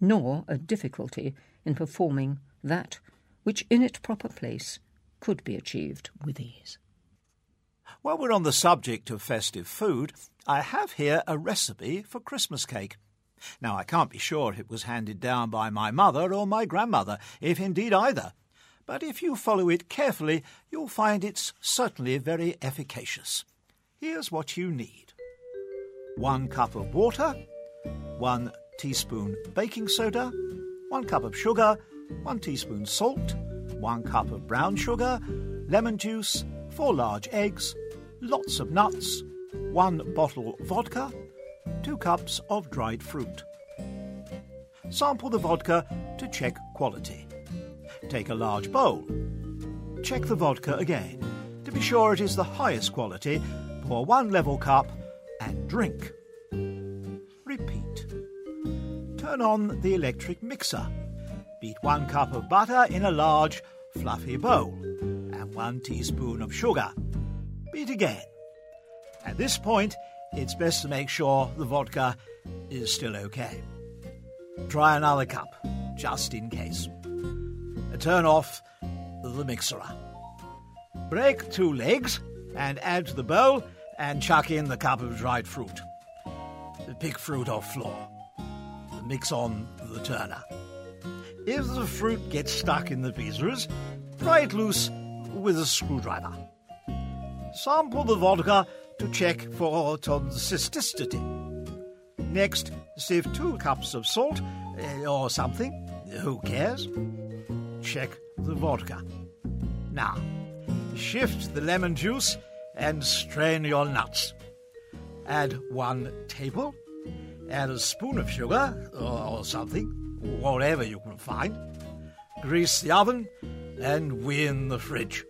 nor a difficulty in performing that which in its proper place could be achieved with ease. While we're on the subject of festive food, I have here a recipe for Christmas cake. Now, I can't be sure it was handed down by my mother or my grandmother, if indeed either. But if you follow it carefully, you'll find it's certainly very efficacious. Here's what you need one cup of water, one teaspoon baking soda, one cup of sugar, one teaspoon salt, one cup of brown sugar, lemon juice, four large eggs, lots of nuts, one bottle vodka, two cups of dried fruit. Sample the vodka to check quality. Take a large bowl. Check the vodka again. To be sure it is the highest quality, pour one level cup and drink. Repeat. Turn on the electric mixer. Beat one cup of butter in a large, fluffy bowl and one teaspoon of sugar. Beat again. At this point, it's best to make sure the vodka is still okay. Try another cup, just in case. Turn off the mixer. Break two legs and add to the bowl and chuck in the cup of dried fruit. Pick fruit off floor. Mix on the turner. If the fruit gets stuck in the pieces, pry it loose with a screwdriver. Sample the vodka to check for toxicity. Next, sieve two cups of salt eh, or something. Who cares? Check the vodka. Now, shift the lemon juice and strain your nuts. Add one table. Add a spoon of sugar or, or something, whatever you can find. Grease the oven and win the fridge.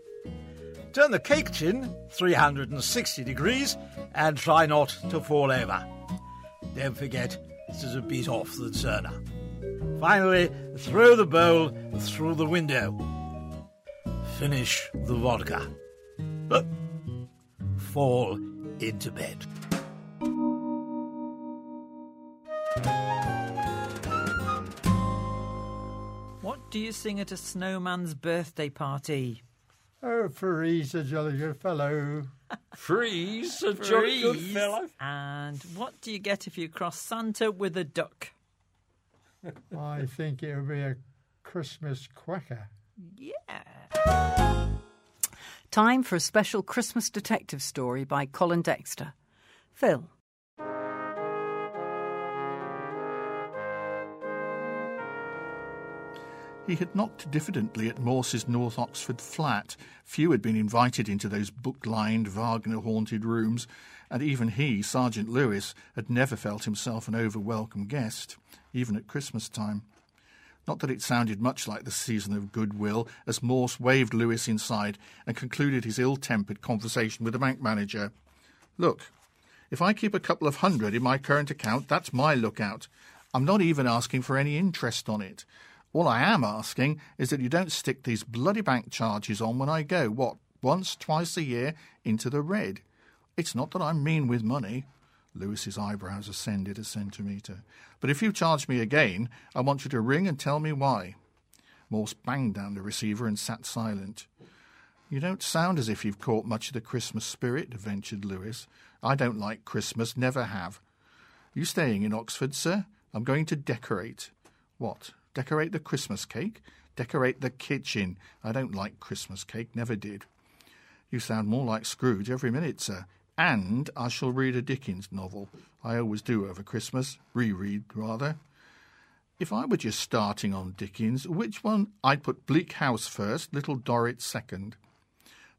Turn the cake tin 360 degrees and try not to fall over. Don't forget to beat off the turner. Finally, throw the bowl through the window. Finish the vodka. Fall into bed. Do you sing at a snowman's birthday party? Oh, Freeze, a jolly good fellow. Freeze, a jolly good fellow. And what do you get if you cross Santa with a duck? I think it would be a Christmas quacker. Yeah. Time for a special Christmas detective story by Colin Dexter. Phil. He had knocked diffidently at Morse's North Oxford flat. Few had been invited into those book lined, Wagner haunted rooms, and even he, Sergeant Lewis, had never felt himself an over welcome guest, even at Christmas time. Not that it sounded much like the season of goodwill as Morse waved Lewis inside and concluded his ill tempered conversation with the bank manager. Look, if I keep a couple of hundred in my current account, that's my lookout. I'm not even asking for any interest on it. All I am asking is that you don't stick these bloody bank charges on when I go, what, once, twice a year, into the red. It's not that I'm mean with money. Lewis's eyebrows ascended a centimetre. But if you charge me again, I want you to ring and tell me why. Morse banged down the receiver and sat silent. You don't sound as if you've caught much of the Christmas spirit, ventured Lewis. I don't like Christmas, never have. You staying in Oxford, sir? I'm going to decorate. What? Decorate the Christmas cake? Decorate the kitchen. I don't like Christmas cake, never did. You sound more like Scrooge every minute, sir. And I shall read a Dickens novel. I always do over Christmas. Reread, rather. If I were just starting on Dickens, which one? I'd put Bleak House first, Little Dorrit second.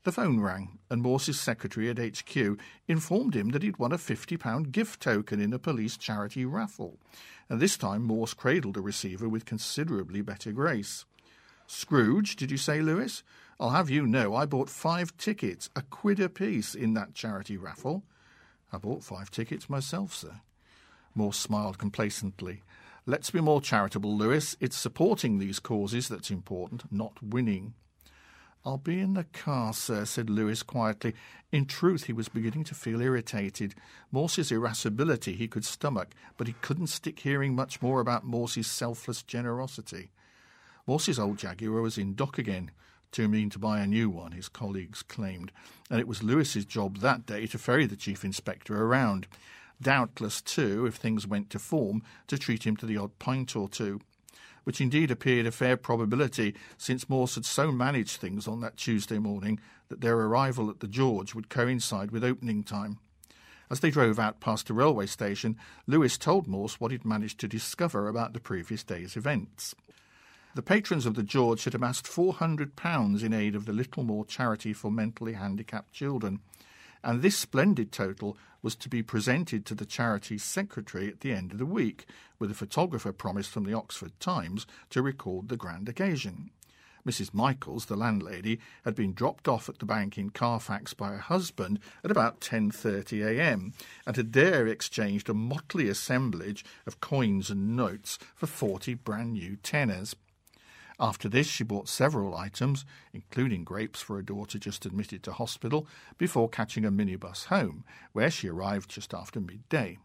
The phone rang, and Morse's secretary at HQ informed him that he'd won a £50 gift token in a police charity raffle. And this time Morse cradled the receiver with considerably better grace. Scrooge, did you say, Lewis? I'll have you know I bought five tickets, a quid apiece, in that charity raffle. I bought five tickets myself, sir. Morse smiled complacently. Let's be more charitable, Lewis. It's supporting these causes that's important, not winning. I'll be in the car, sir, said Lewis quietly. In truth, he was beginning to feel irritated. Morse's irascibility he could stomach, but he couldn't stick hearing much more about Morse's selfless generosity. Morse's old Jaguar was in dock again, too mean to buy a new one, his colleagues claimed, and it was Lewis's job that day to ferry the chief inspector around. Doubtless, too, if things went to form, to treat him to the odd pint or two, which indeed appeared a fair probability since Morse had so managed things on that Tuesday morning that their arrival at the George would coincide with opening time. As they drove out past the railway station, Lewis told Morse what he'd managed to discover about the previous day's events. The patrons of the George had amassed £400 in aid of the Littlemore Charity for Mentally Handicapped Children, and this splendid total was to be presented to the charity's secretary at the end of the week, with a photographer promised from the Oxford Times to record the grand occasion. Mrs. Michaels, the landlady, had been dropped off at the bank in Carfax by her husband at about 10:30 a.m. and had there exchanged a motley assemblage of coins and notes for 40 brand new tenors. After this, she bought several items, including grapes for a daughter just admitted to hospital, before catching a minibus home, where she arrived just after midday.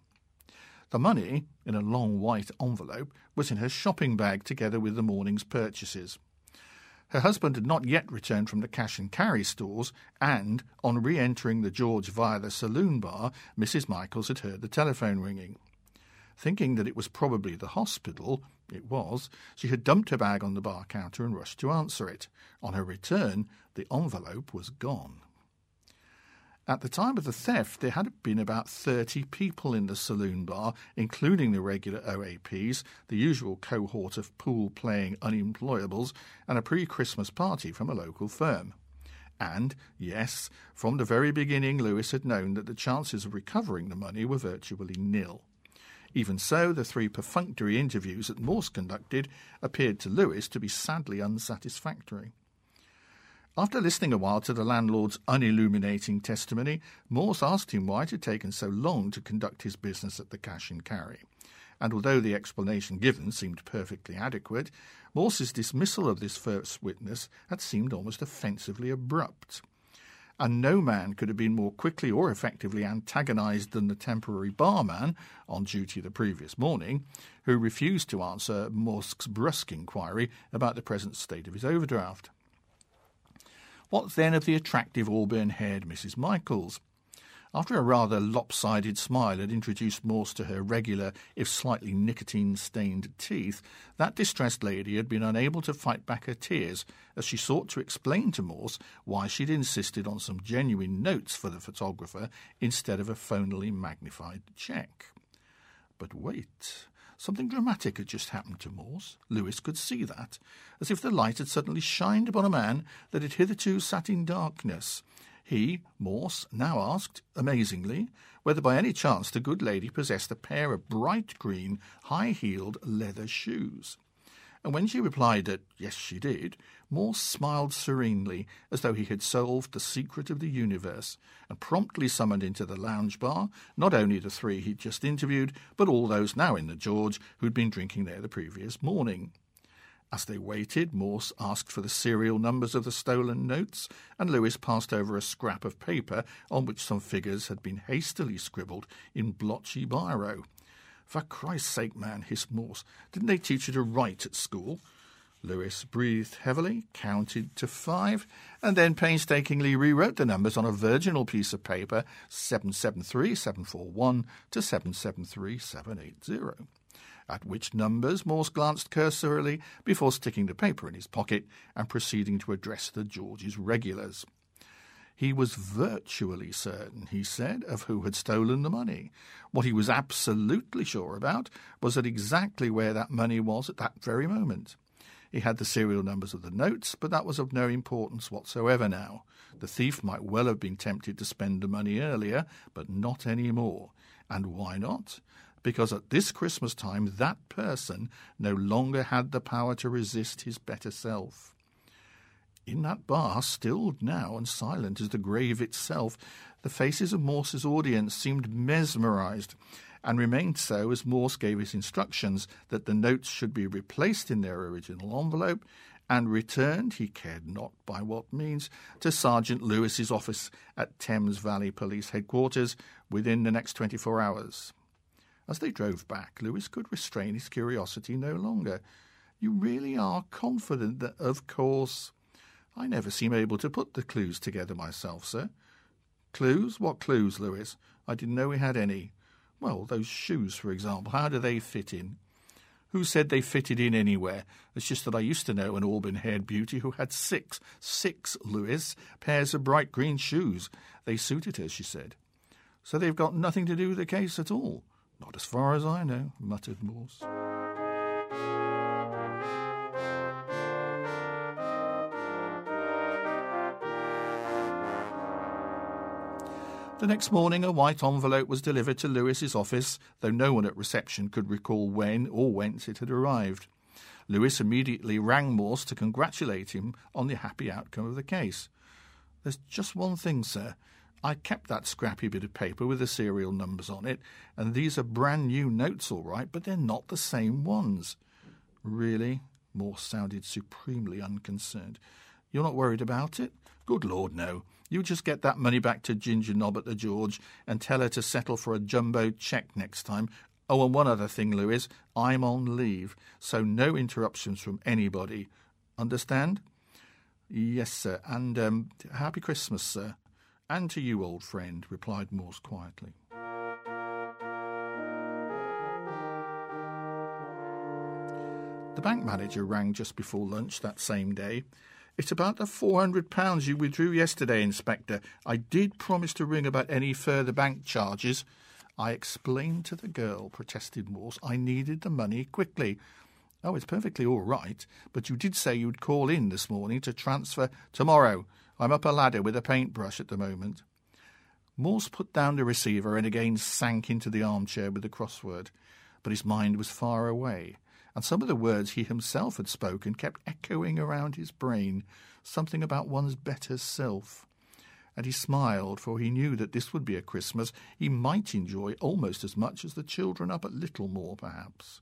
The money, in a long white envelope, was in her shopping bag together with the morning's purchases. Her husband had not yet returned from the cash and carry stores, and, on re entering the George via the saloon bar, Mrs. Michaels had heard the telephone ringing. Thinking that it was probably the hospital, it was, she had dumped her bag on the bar counter and rushed to answer it. On her return, the envelope was gone. At the time of the theft, there had been about 30 people in the saloon bar, including the regular OAPs, the usual cohort of pool playing unemployables, and a pre Christmas party from a local firm. And, yes, from the very beginning, Lewis had known that the chances of recovering the money were virtually nil. Even so, the three perfunctory interviews that Morse conducted appeared to Lewis to be sadly unsatisfactory. After listening a while to the landlord's unilluminating testimony, Morse asked him why it had taken so long to conduct his business at the cash and carry. And although the explanation given seemed perfectly adequate, Morse's dismissal of this first witness had seemed almost offensively abrupt and no man could have been more quickly or effectively antagonized than the temporary barman on duty the previous morning, who refused to answer Morse's brusque inquiry about the present state of his overdraft. What then of the attractive auburn haired Mrs. Michaels? After a rather lopsided smile had introduced Morse to her regular, if slightly nicotine stained teeth, that distressed lady had been unable to fight back her tears as she sought to explain to Morse why she'd insisted on some genuine notes for the photographer instead of a phonily magnified cheque. But wait. Something dramatic had just happened to Morse. Lewis could see that, as if the light had suddenly shined upon a man that had hitherto sat in darkness. He, Morse, now asked, amazingly, whether by any chance the good lady possessed a pair of bright green, high heeled leather shoes. And when she replied that yes, she did, Morse smiled serenely, as though he had solved the secret of the universe, and promptly summoned into the lounge bar not only the three he'd just interviewed, but all those now in the George who'd been drinking there the previous morning. As they waited, Morse asked for the serial numbers of the stolen notes, and Lewis passed over a scrap of paper on which some figures had been hastily scribbled in blotchy biro. For Christ's sake, man, hissed Morse, didn't they teach you to write at school? Lewis breathed heavily, counted to five, and then painstakingly rewrote the numbers on a virginal piece of paper 773741 to 773780 at which numbers Morse glanced cursorily before sticking the paper in his pocket and proceeding to address the George's regulars. He was virtually certain, he said, of who had stolen the money. What he was absolutely sure about was that exactly where that money was at that very moment. He had the serial numbers of the notes, but that was of no importance whatsoever now. The thief might well have been tempted to spend the money earlier, but not any more. And why not? Because at this Christmas time that person no longer had the power to resist his better self. In that bar, stilled now and silent as the grave itself, the faces of Morse's audience seemed mesmerized, and remained so as Morse gave his instructions that the notes should be replaced in their original envelope and returned, he cared not by what means, to Sergeant Lewis's office at Thames Valley Police Headquarters within the next twenty four hours. As they drove back, Lewis could restrain his curiosity no longer. You really are confident that, of course. I never seem able to put the clues together myself, sir. Clues? What clues, Lewis? I didn't know we had any. Well, those shoes, for example, how do they fit in? Who said they fitted in anywhere? It's just that I used to know an auburn haired beauty who had six, six, Lewis, pairs of bright green shoes. They suited her, she said. So they've got nothing to do with the case at all. Not as far as I know, muttered Morse. The next morning, a white envelope was delivered to Lewis's office, though no one at reception could recall when or whence it had arrived. Lewis immediately rang Morse to congratulate him on the happy outcome of the case. There's just one thing, sir. I kept that scrappy bit of paper with the serial numbers on it, and these are brand new notes, all right, but they're not the same ones. Really? Morse sounded supremely unconcerned. You're not worried about it? Good Lord, no. You just get that money back to Ginger Nob at the George and tell her to settle for a jumbo cheque next time. Oh, and one other thing, Lewis. I'm on leave, so no interruptions from anybody. Understand? Yes, sir. And um, happy Christmas, sir. And to you, old friend, replied Morse quietly. The bank manager rang just before lunch that same day. It's about the £400 you withdrew yesterday, Inspector. I did promise to ring about any further bank charges. I explained to the girl, protested Morse, I needed the money quickly. Oh, it's perfectly all right, but you did say you'd call in this morning to transfer tomorrow. I'm up a ladder with a paintbrush at the moment. Morse put down the receiver and again sank into the armchair with the crossword, but his mind was far away and some of the words he himself had spoken kept echoing around his brain, something about one's better self. And he smiled, for he knew that this would be a Christmas he might enjoy almost as much as the children up at Littlemore, perhaps.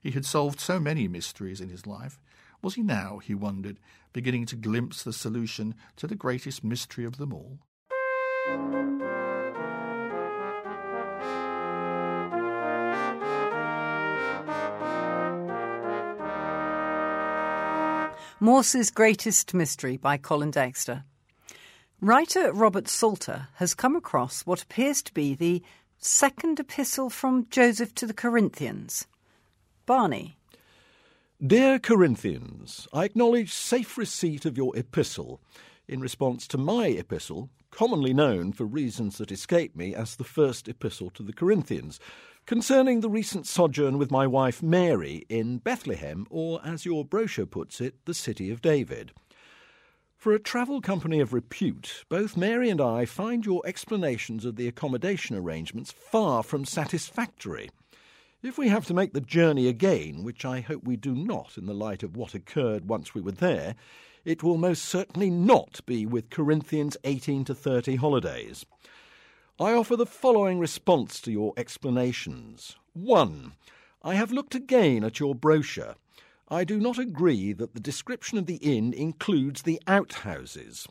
He had solved so many mysteries in his life. Was he now, he wondered, beginning to glimpse the solution to the greatest mystery of them all? Morse's Greatest Mystery by Colin Dexter. Writer Robert Salter has come across what appears to be the second epistle from Joseph to the Corinthians. Barney. Dear Corinthians, I acknowledge safe receipt of your epistle in response to my epistle, commonly known for reasons that escape me as the first epistle to the Corinthians, concerning the recent sojourn with my wife Mary in Bethlehem, or as your brochure puts it, the city of David. For a travel company of repute, both Mary and I find your explanations of the accommodation arrangements far from satisfactory. If we have to make the journey again, which I hope we do not in the light of what occurred once we were there, it will most certainly not be with Corinthians 18 to 30 holidays. I offer the following response to your explanations. 1. I have looked again at your brochure. I do not agree that the description of the inn includes the outhouses.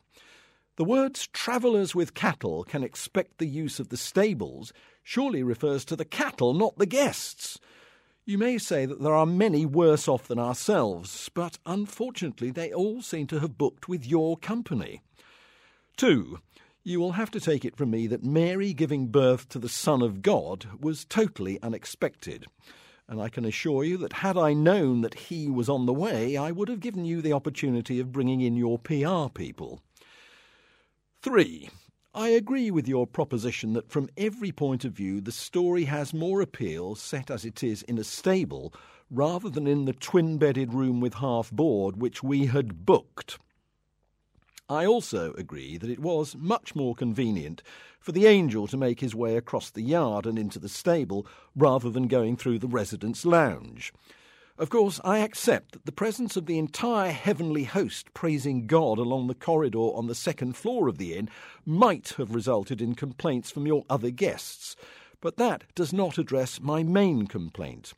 The words travellers with cattle can expect the use of the stables surely refers to the cattle, not the guests. You may say that there are many worse off than ourselves, but unfortunately they all seem to have booked with your company. 2. You will have to take it from me that Mary giving birth to the Son of God was totally unexpected. And I can assure you that had I known that he was on the way, I would have given you the opportunity of bringing in your PR people. 3. I agree with your proposition that from every point of view the story has more appeal set as it is in a stable rather than in the twin bedded room with half board which we had booked. I also agree that it was much more convenient for the angel to make his way across the yard and into the stable rather than going through the residence lounge. Of course, I accept that the presence of the entire heavenly host praising God along the corridor on the second floor of the inn might have resulted in complaints from your other guests, but that does not address my main complaint.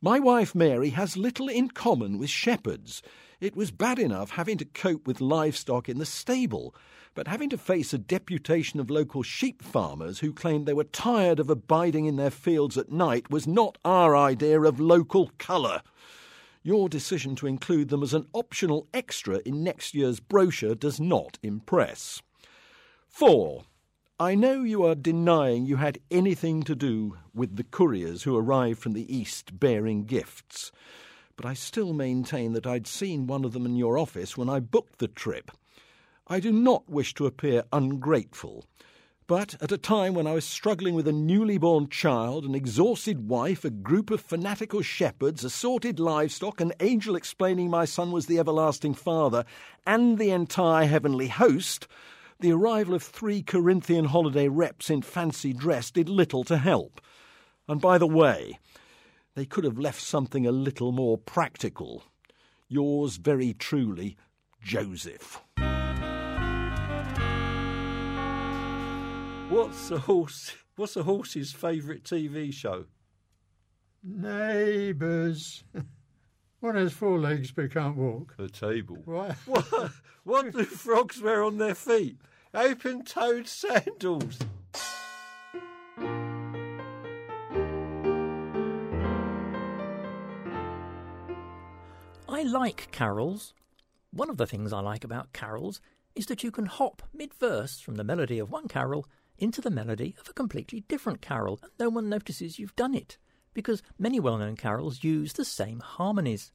My wife Mary has little in common with shepherds. It was bad enough having to cope with livestock in the stable, but having to face a deputation of local sheep farmers who claimed they were tired of abiding in their fields at night was not our idea of local colour. Your decision to include them as an optional extra in next year's brochure does not impress. 4. I know you are denying you had anything to do with the couriers who arrived from the East bearing gifts, but I still maintain that I'd seen one of them in your office when I booked the trip. I do not wish to appear ungrateful, but at a time when I was struggling with a newly born child, an exhausted wife, a group of fanatical shepherds, assorted livestock, an angel explaining my son was the everlasting Father, and the entire heavenly host, the arrival of three Corinthian holiday reps in fancy dress did little to help. And by the way, they could have left something a little more practical. Yours very truly, Joseph. What's the horse? What's the horse's favourite TV show? Neighbours. One has four legs but can't walk. The table. Why? What, what do frogs wear on their feet? Open-toed sandals. I like carols. One of the things I like about carols is that you can hop mid verse from the melody of one carol into the melody of a completely different carol, and no one notices you've done it, because many well known carols use the same harmonies.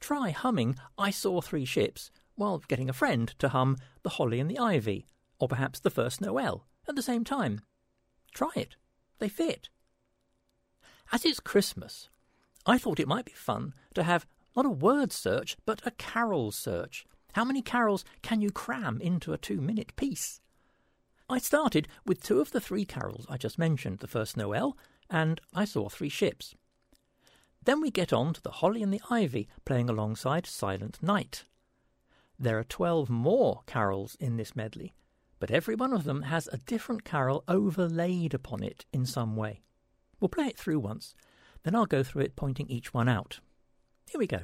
Try humming I Saw Three Ships while getting a friend to hum The Holly and the Ivy, or perhaps The First Noel, at the same time. Try it. They fit. As it's Christmas, I thought it might be fun to have not a word search, but a carol search. How many carols can you cram into a two minute piece? I started with two of the three carols I just mentioned the first Noel and I Saw Three Ships. Then we get on to the Holly and the Ivy playing alongside Silent Night. There are twelve more carols in this medley, but every one of them has a different carol overlaid upon it in some way. We'll play it through once, then I'll go through it pointing each one out. Here we go.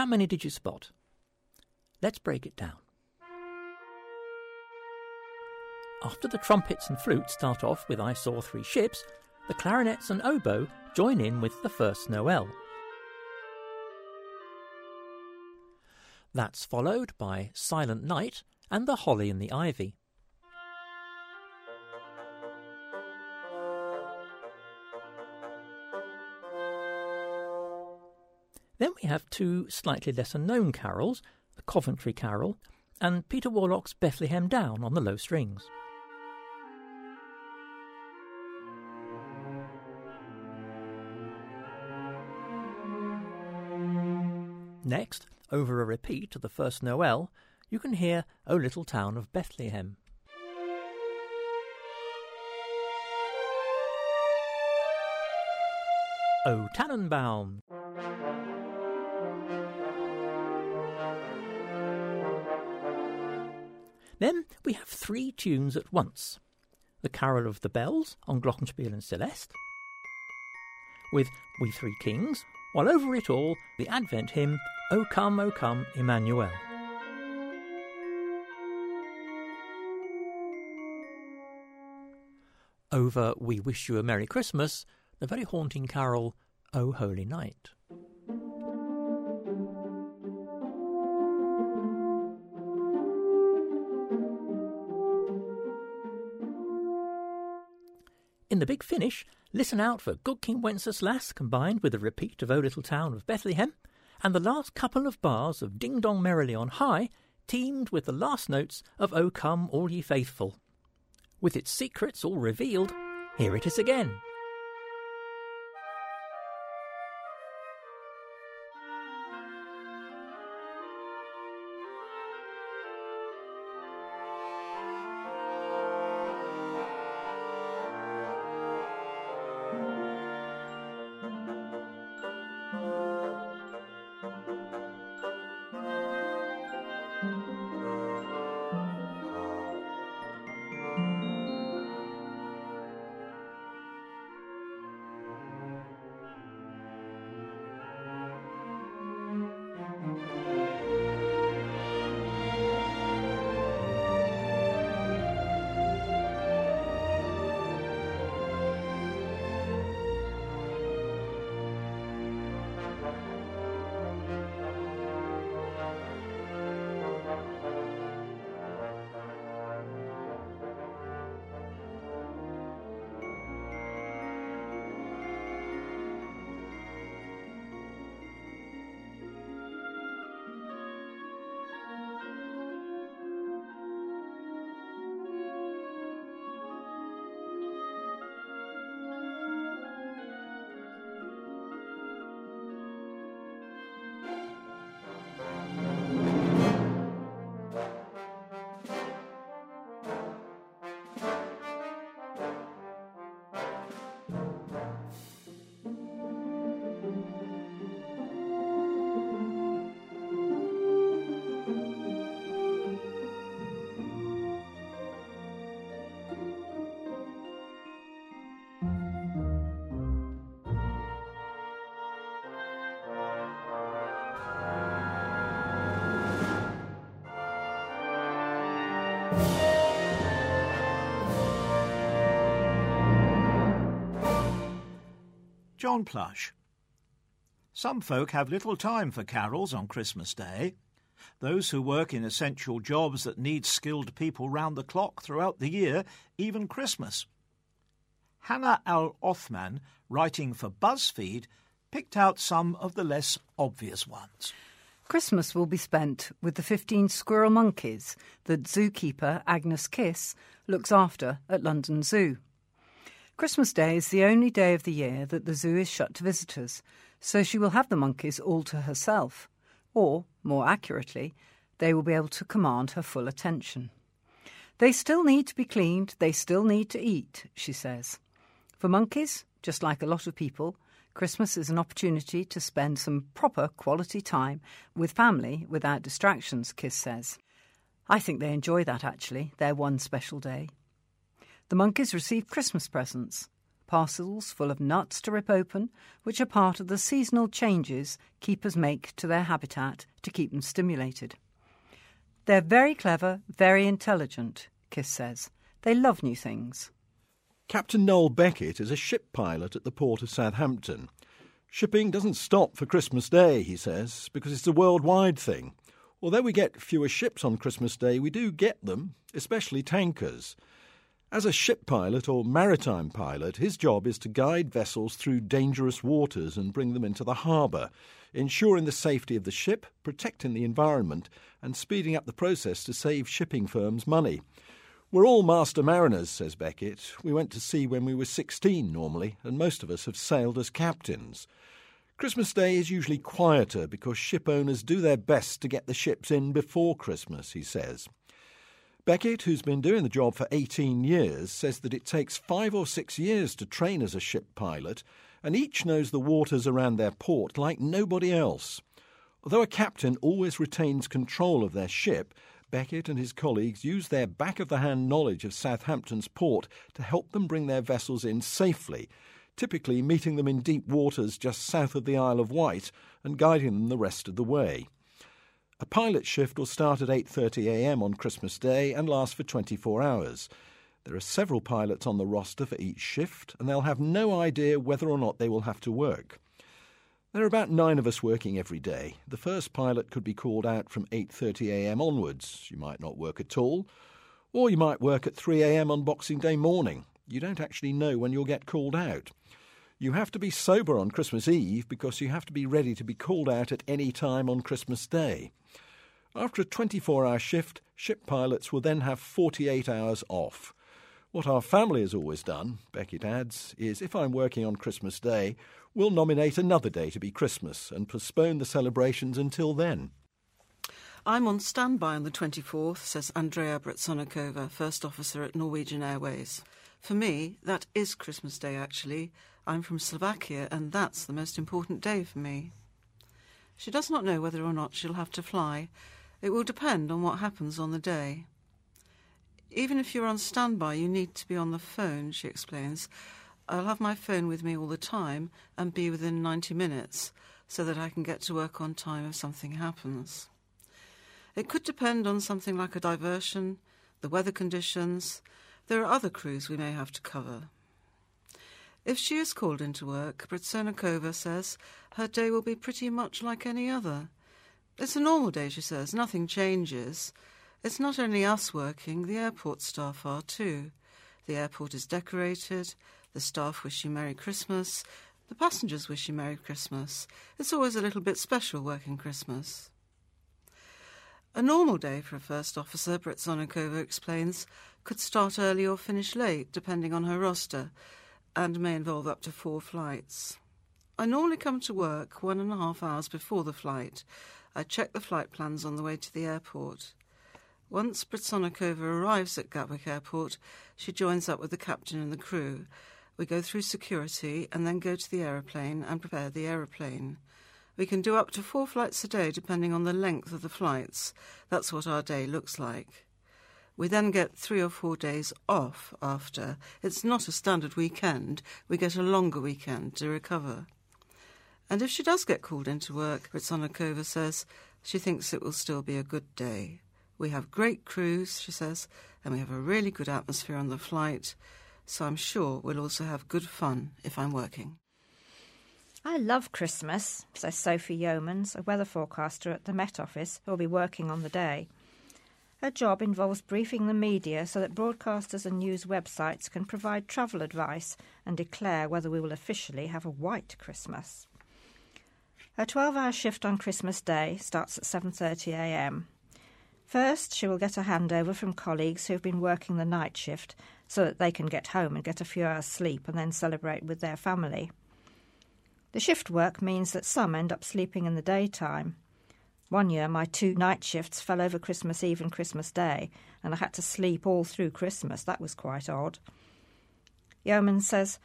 How many did you spot? Let's break it down. After the trumpets and flutes start off with I Saw Three Ships, the clarinets and oboe join in with the first Noel. That's followed by Silent Night and the Holly and the Ivy. have two slightly lesser known carols, the Coventry Carol and Peter Warlock's Bethlehem Down on the low strings. Next, over a repeat of the first Noel, you can hear O Little Town of Bethlehem. O Tannenbaum! Then we have three tunes at once the Carol of the Bells on Glockenspiel and Celeste, with We Three Kings, while over it all the Advent hymn O Come, O Come, Emmanuel. Over We Wish You a Merry Christmas, the very haunting carol O Holy Night. The big finish, listen out for Good King Wenceslas combined with a repeat of O Little Town of Bethlehem, and the last couple of bars of Ding Dong Merrily on High, teamed with the last notes of O Come All Ye Faithful. With its secrets all revealed, here it is again. Plush. Some folk have little time for carols on Christmas Day. Those who work in essential jobs that need skilled people round the clock throughout the year, even Christmas. Hannah Al Othman, writing for BuzzFeed, picked out some of the less obvious ones. Christmas will be spent with the 15 squirrel monkeys that zookeeper Agnes Kiss looks after at London Zoo. Christmas Day is the only day of the year that the zoo is shut to visitors, so she will have the monkeys all to herself. Or, more accurately, they will be able to command her full attention. They still need to be cleaned, they still need to eat, she says. For monkeys, just like a lot of people, Christmas is an opportunity to spend some proper quality time with family without distractions, Kiss says. I think they enjoy that actually, their one special day. The monkeys receive Christmas presents, parcels full of nuts to rip open, which are part of the seasonal changes keepers make to their habitat to keep them stimulated. They're very clever, very intelligent, Kiss says. They love new things. Captain Noel Beckett is a ship pilot at the port of Southampton. Shipping doesn't stop for Christmas Day, he says, because it's a worldwide thing. Although we get fewer ships on Christmas Day, we do get them, especially tankers. As a ship pilot or maritime pilot, his job is to guide vessels through dangerous waters and bring them into the harbour, ensuring the safety of the ship, protecting the environment, and speeding up the process to save shipping firms money. We're all master mariners, says Beckett. We went to sea when we were 16 normally, and most of us have sailed as captains. Christmas Day is usually quieter because ship owners do their best to get the ships in before Christmas, he says. Beckett, who's been doing the job for 18 years, says that it takes five or six years to train as a ship pilot, and each knows the waters around their port like nobody else. Although a captain always retains control of their ship, Beckett and his colleagues use their back of the hand knowledge of Southampton's port to help them bring their vessels in safely, typically meeting them in deep waters just south of the Isle of Wight and guiding them the rest of the way. A pilot shift will start at 8:30 a.m. on Christmas Day and last for 24 hours. There are several pilots on the roster for each shift, and they'll have no idea whether or not they will have to work. There are about 9 of us working every day. The first pilot could be called out from 8:30 a.m. onwards. You might not work at all, or you might work at 3 a.m. on Boxing Day morning. You don't actually know when you'll get called out. You have to be sober on Christmas Eve because you have to be ready to be called out at any time on Christmas Day. After a 24 hour shift, ship pilots will then have 48 hours off. What our family has always done, Beckett adds, is if I'm working on Christmas Day, we'll nominate another day to be Christmas and postpone the celebrations until then. I'm on standby on the 24th, says Andrea Bretsonikova, First Officer at Norwegian Airways. For me, that is Christmas Day, actually. I'm from Slovakia, and that's the most important day for me. She does not know whether or not she'll have to fly, it will depend on what happens on the day. Even if you're on standby, you need to be on the phone, she explains. I'll have my phone with me all the time and be within 90 minutes so that I can get to work on time if something happens. It could depend on something like a diversion, the weather conditions. There are other crews we may have to cover. If she is called into work, Britsonikova says her day will be pretty much like any other. It's a normal day, she says. Nothing changes. It's not only us working, the airport staff are too. The airport is decorated, the staff wish you Merry Christmas, the passengers wish you Merry Christmas. It's always a little bit special working Christmas. A normal day for a first officer, Bretsonikova explains, could start early or finish late, depending on her roster, and may involve up to four flights. I normally come to work one and a half hours before the flight, I check the flight plans on the way to the airport. Once Britsonikova arrives at Gatwick Airport, she joins up with the captain and the crew. We go through security and then go to the aeroplane and prepare the aeroplane. We can do up to four flights a day depending on the length of the flights. That's what our day looks like. We then get three or four days off after. It's not a standard weekend, we get a longer weekend to recover. And if she does get called into work, Ritsonikova says, she thinks it will still be a good day. We have great crews, she says, and we have a really good atmosphere on the flight, so I'm sure we'll also have good fun if I'm working. I love Christmas, says Sophie Yeomans, a weather forecaster at the Met Office, who will be working on the day. Her job involves briefing the media so that broadcasters and news websites can provide travel advice and declare whether we will officially have a white Christmas. Her 12-hour shift on Christmas Day starts at 7:30 a.m. First, she will get a handover from colleagues who have been working the night shift so that they can get home and get a few hours sleep and then celebrate with their family. The shift work means that some end up sleeping in the daytime. One year, my two night shifts fell over Christmas Eve and Christmas Day, and I had to sleep all through Christmas. That was quite odd. Yeomans says,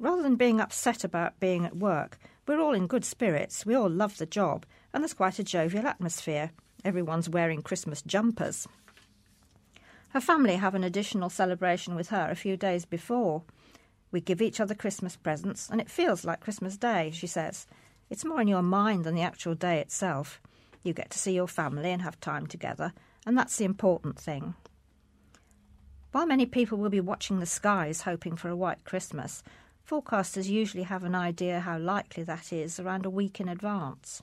rather than being upset about being at work, we're all in good spirits, we all love the job, and there's quite a jovial atmosphere. Everyone's wearing Christmas jumpers. Her family have an additional celebration with her a few days before. We give each other Christmas presents, and it feels like Christmas Day, she says. It's more in your mind than the actual day itself. You get to see your family and have time together, and that's the important thing. While many people will be watching the skies hoping for a white Christmas, Forecasters usually have an idea how likely that is around a week in advance.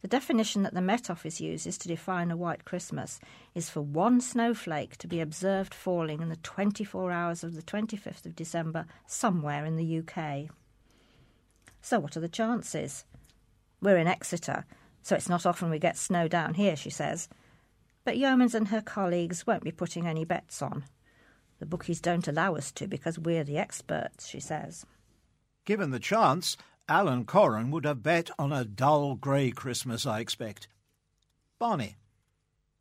The definition that the Met Office uses to define a white Christmas is for one snowflake to be observed falling in the 24 hours of the 25th of December somewhere in the UK. So, what are the chances? We're in Exeter, so it's not often we get snow down here, she says. But Yeomans and her colleagues won't be putting any bets on. The bookies don't allow us to because we're the experts, she says. Given the chance, Alan Coren would have bet on a dull grey Christmas, I expect. Barney.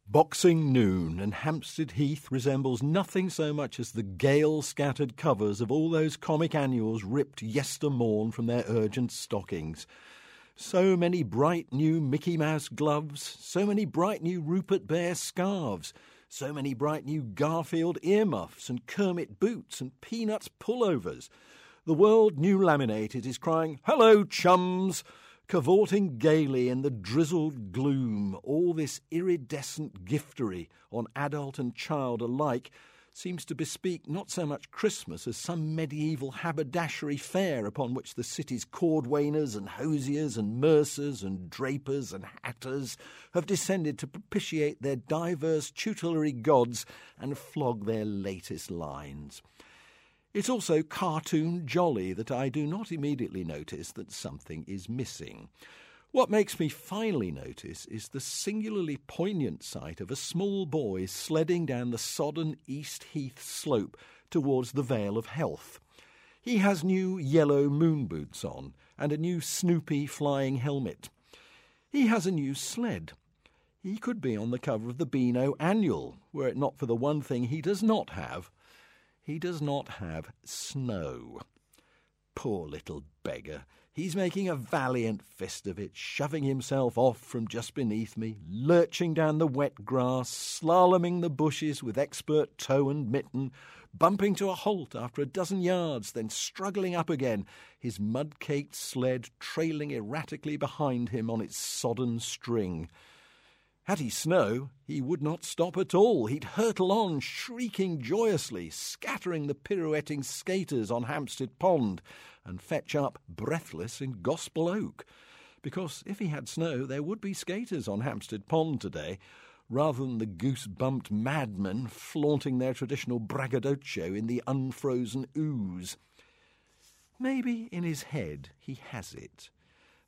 Boxing Noon and Hampstead Heath resembles nothing so much as the gale scattered covers of all those comic annuals ripped yester morn from their urgent stockings. So many bright new Mickey Mouse gloves, so many bright new Rupert Bear scarves, so many bright new Garfield earmuffs and Kermit boots and Peanuts pullovers. The world new laminated is crying, Hello, chums! Cavorting gaily in the drizzled gloom, all this iridescent giftery on adult and child alike seems to bespeak not so much Christmas as some medieval haberdashery fair upon which the city's cordwainers and hosiers and mercers and drapers and hatters have descended to propitiate their diverse tutelary gods and flog their latest lines. It's also cartoon jolly that I do not immediately notice that something is missing. What makes me finally notice is the singularly poignant sight of a small boy sledding down the sodden East Heath slope towards the Vale of Health. He has new yellow moon boots on and a new Snoopy flying helmet. He has a new sled. He could be on the cover of the Beano Annual, were it not for the one thing he does not have he does not have snow. Poor little beggar. He's making a valiant fist of it, shoving himself off from just beneath me, lurching down the wet grass, slaloming the bushes with expert toe and mitten, bumping to a halt after a dozen yards, then struggling up again, his mud caked sled trailing erratically behind him on its sodden string. Had he snow, he would not stop at all. He'd hurtle on, shrieking joyously, scattering the pirouetting skaters on Hampstead Pond, and fetch up breathless in Gospel Oak. Because if he had snow, there would be skaters on Hampstead Pond today, rather than the goose bumped madmen flaunting their traditional braggadocio in the unfrozen ooze. Maybe in his head he has it.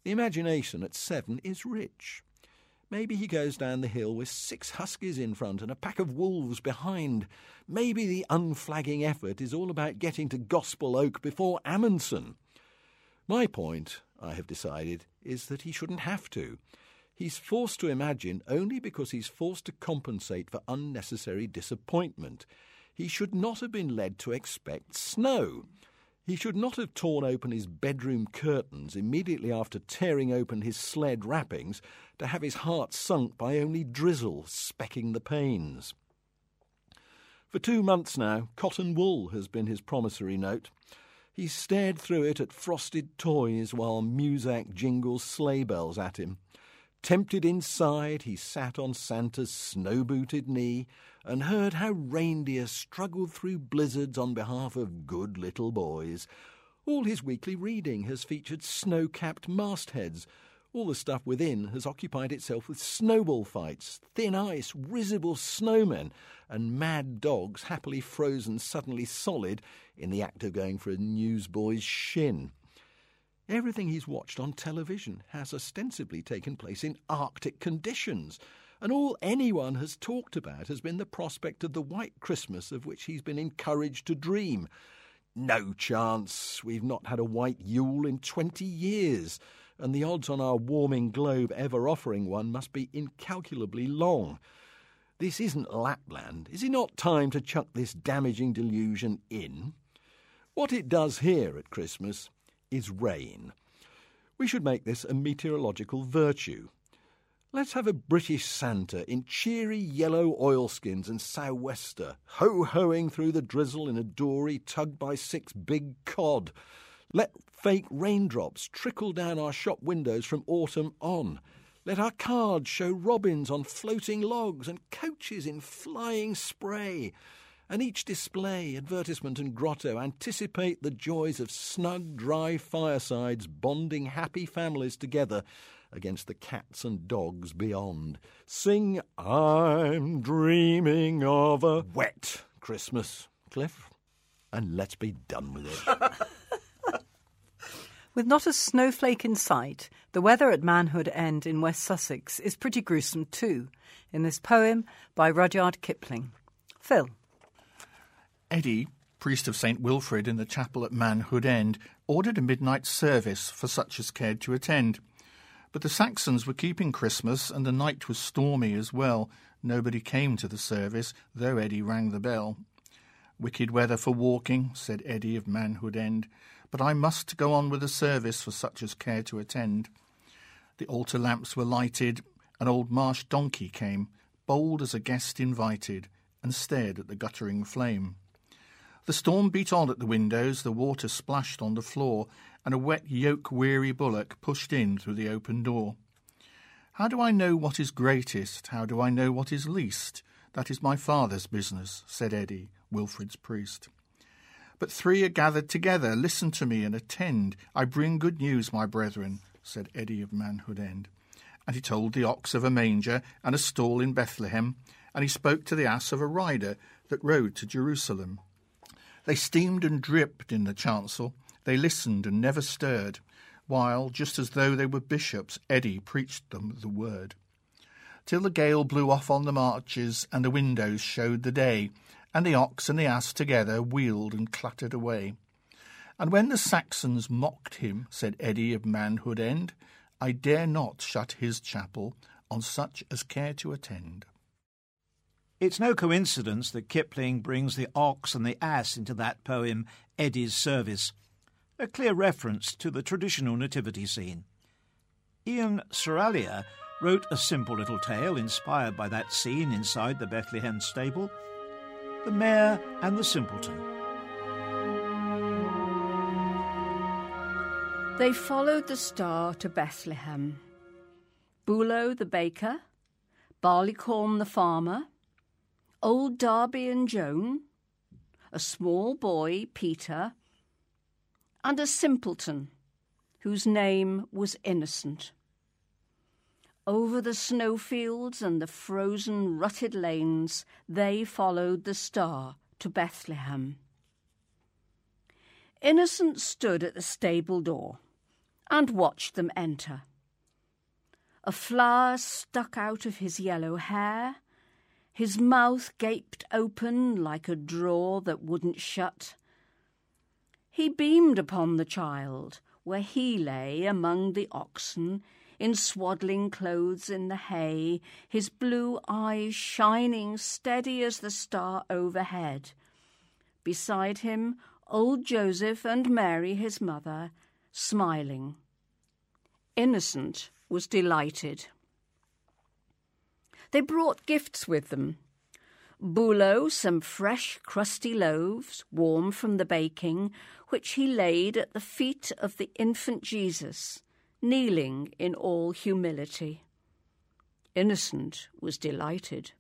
The imagination at seven is rich. Maybe he goes down the hill with six huskies in front and a pack of wolves behind. Maybe the unflagging effort is all about getting to Gospel Oak before Amundsen. My point, I have decided, is that he shouldn't have to. He's forced to imagine only because he's forced to compensate for unnecessary disappointment. He should not have been led to expect snow. He should not have torn open his bedroom curtains immediately after tearing open his sled wrappings to have his heart sunk by only drizzle specking the panes. For two months now, cotton wool has been his promissory note. He stared through it at frosted toys while Muzak jingles sleigh bells at him. Tempted inside, he sat on Santa's snow booted knee and heard how reindeer struggled through blizzards on behalf of good little boys. All his weekly reading has featured snow capped mastheads. All the stuff within has occupied itself with snowball fights, thin ice, risible snowmen, and mad dogs happily frozen suddenly solid in the act of going for a newsboy's shin. Everything he's watched on television has ostensibly taken place in Arctic conditions, and all anyone has talked about has been the prospect of the white Christmas of which he's been encouraged to dream. No chance. We've not had a white Yule in twenty years, and the odds on our warming globe ever offering one must be incalculably long. This isn't Lapland. Is it not time to chuck this damaging delusion in? What it does here at Christmas is rain. We should make this a meteorological virtue. Let's have a British Santa in cheery yellow oilskins and sou'wester, ho-hoing through the drizzle in a dory tugged by six big cod. Let fake raindrops trickle down our shop windows from autumn on. Let our cards show robins on floating logs and coaches in flying spray and each display, advertisement, and grotto anticipate the joys of snug, dry firesides bonding happy families together against the cats and dogs beyond. Sing, I'm dreaming of a wet Christmas, Cliff, and let's be done with it. With not a snowflake in sight, the weather at Manhood End in West Sussex is pretty gruesome too, in this poem by Rudyard Kipling. Phil. Eddi, priest of St. Wilfrid in the chapel at Manhood End, ordered a midnight service for such as cared to attend. But the Saxons were keeping Christmas, and the night was stormy as well. Nobody came to the service, though Eddi rang the bell. Wicked weather for walking, said Eddi of Manhood End, but I must go on with the service for such as care to attend. The altar lamps were lighted, an old marsh donkey came, bold as a guest invited, and stared at the guttering flame. The storm beat on at the windows, the water splashed on the floor, and a wet, yoke weary bullock pushed in through the open door. How do I know what is greatest? How do I know what is least? That is my father's business, said Eddi, Wilfrid's priest. But three are gathered together. Listen to me and attend. I bring good news, my brethren, said Eddi of Manhood End. And he told the ox of a manger and a stall in Bethlehem, and he spoke to the ass of a rider that rode to Jerusalem. They steamed and dripped in the chancel, they listened and never stirred, while, just as though they were bishops, Eddi preached them the word. Till the gale blew off on the marches, and the windows showed the day, and the ox and the ass together wheeled and clattered away. And when the Saxons mocked him, said Eddi of Manhood End, I dare not shut his chapel on such as care to attend. It's no coincidence that Kipling brings the ox and the ass into that poem, Eddi's Service, a clear reference to the traditional nativity scene. Ian Serraillier wrote a simple little tale inspired by that scene inside the Bethlehem stable The Mayor and the Simpleton. They followed the star to Bethlehem. Bulow the baker, Barleycorn the farmer, old Darby and Joan, a small boy, Peter, and a simpleton whose name was Innocent. Over the snowfields and the frozen, rutted lanes, they followed the star to Bethlehem. Innocent stood at the stable door and watched them enter. A flower stuck out of his yellow hair, his mouth gaped open like a drawer that wouldn't shut. He beamed upon the child, where he lay among the oxen, in swaddling clothes in the hay, his blue eyes shining steady as the star overhead. Beside him, old Joseph and Mary, his mother, smiling. Innocent was delighted. They brought gifts with them. Bulow some fresh, crusty loaves, warm from the baking, which he laid at the feet of the infant Jesus, kneeling in all humility. Innocent was delighted.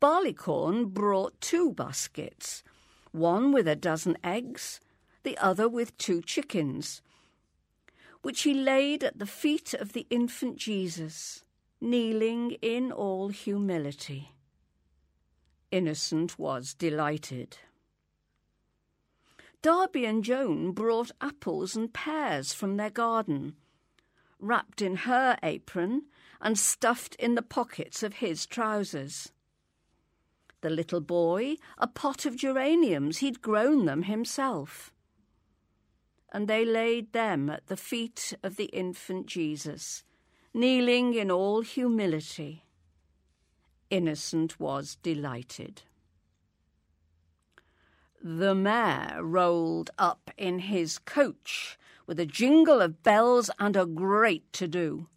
Barleycorn brought two baskets, one with a dozen eggs, the other with two chickens, which he laid at the feet of the infant Jesus, kneeling in all humility. Innocent was delighted. Darby and Joan brought apples and pears from their garden, wrapped in her apron and stuffed in the pockets of his trousers. The little boy a pot of geraniums, he'd grown them himself. And they laid them at the feet of the infant Jesus, kneeling in all humility. Innocent was delighted. The mayor rolled up in his coach with a jingle of bells and a great to do.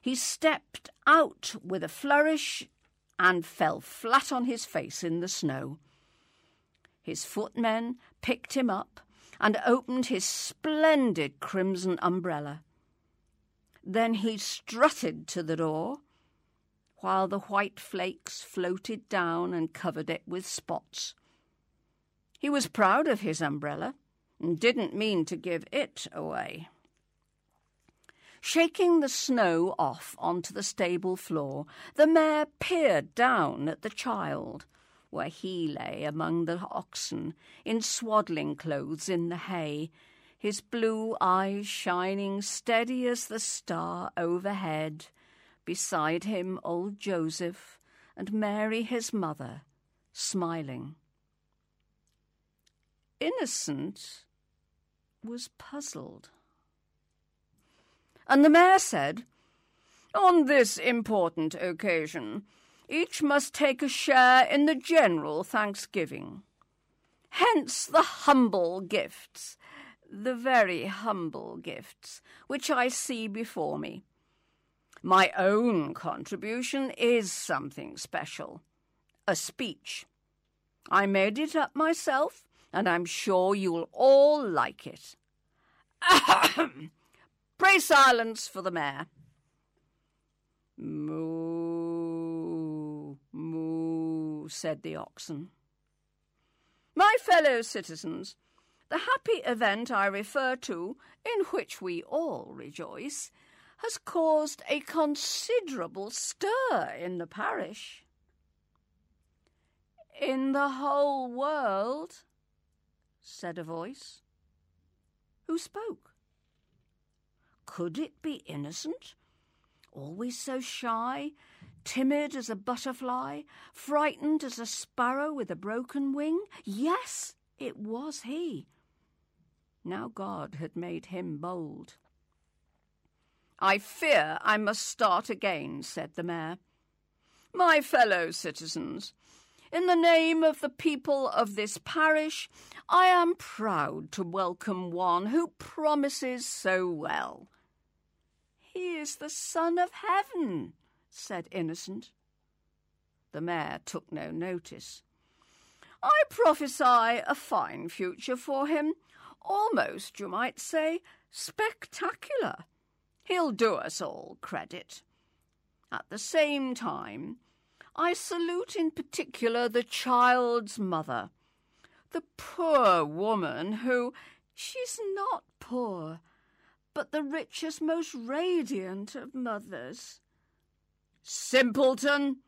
He stepped out with a flourish and fell flat on his face in the snow. His footmen picked him up and opened his splendid crimson umbrella. Then he strutted to the door, while the white flakes floated down and covered it with spots. He was proud of his umbrella and didn't mean to give it away. Shaking the snow off onto the stable floor, the mayor peered down at the child, where he lay among the oxen, in swaddling clothes in the hay, his blue eyes shining steady as the star overhead. Beside him, old Joseph and Mary, his mother, smiling. Innocent was puzzled. And the mayor said, On this important occasion, each must take a share in the general thanksgiving. Hence the humble gifts, the very humble gifts, which I see before me. My own contribution is something special a speech. I made it up myself, and I'm sure you'll all like it. Pray silence for the mayor. Moo, moo, said the oxen. My fellow citizens, the happy event I refer to, in which we all rejoice, has caused a considerable stir in the parish. In the whole world, said a voice. Who spoke? Could it be innocent? Always so shy, timid as a butterfly, frightened as a sparrow with a broken wing? Yes, it was he. Now God had made him bold. I fear I must start again, said the mayor. My fellow citizens, in the name of the people of this parish, I am proud to welcome one who promises so well. He is the Son of Heaven, said Innocent. The mayor took no notice. I prophesy a fine future for him, almost, you might say, spectacular. He'll do us all credit. At the same time, I salute in particular the child's mother, the poor woman who, she's not poor, but the richest, most radiant of mothers. Simpleton!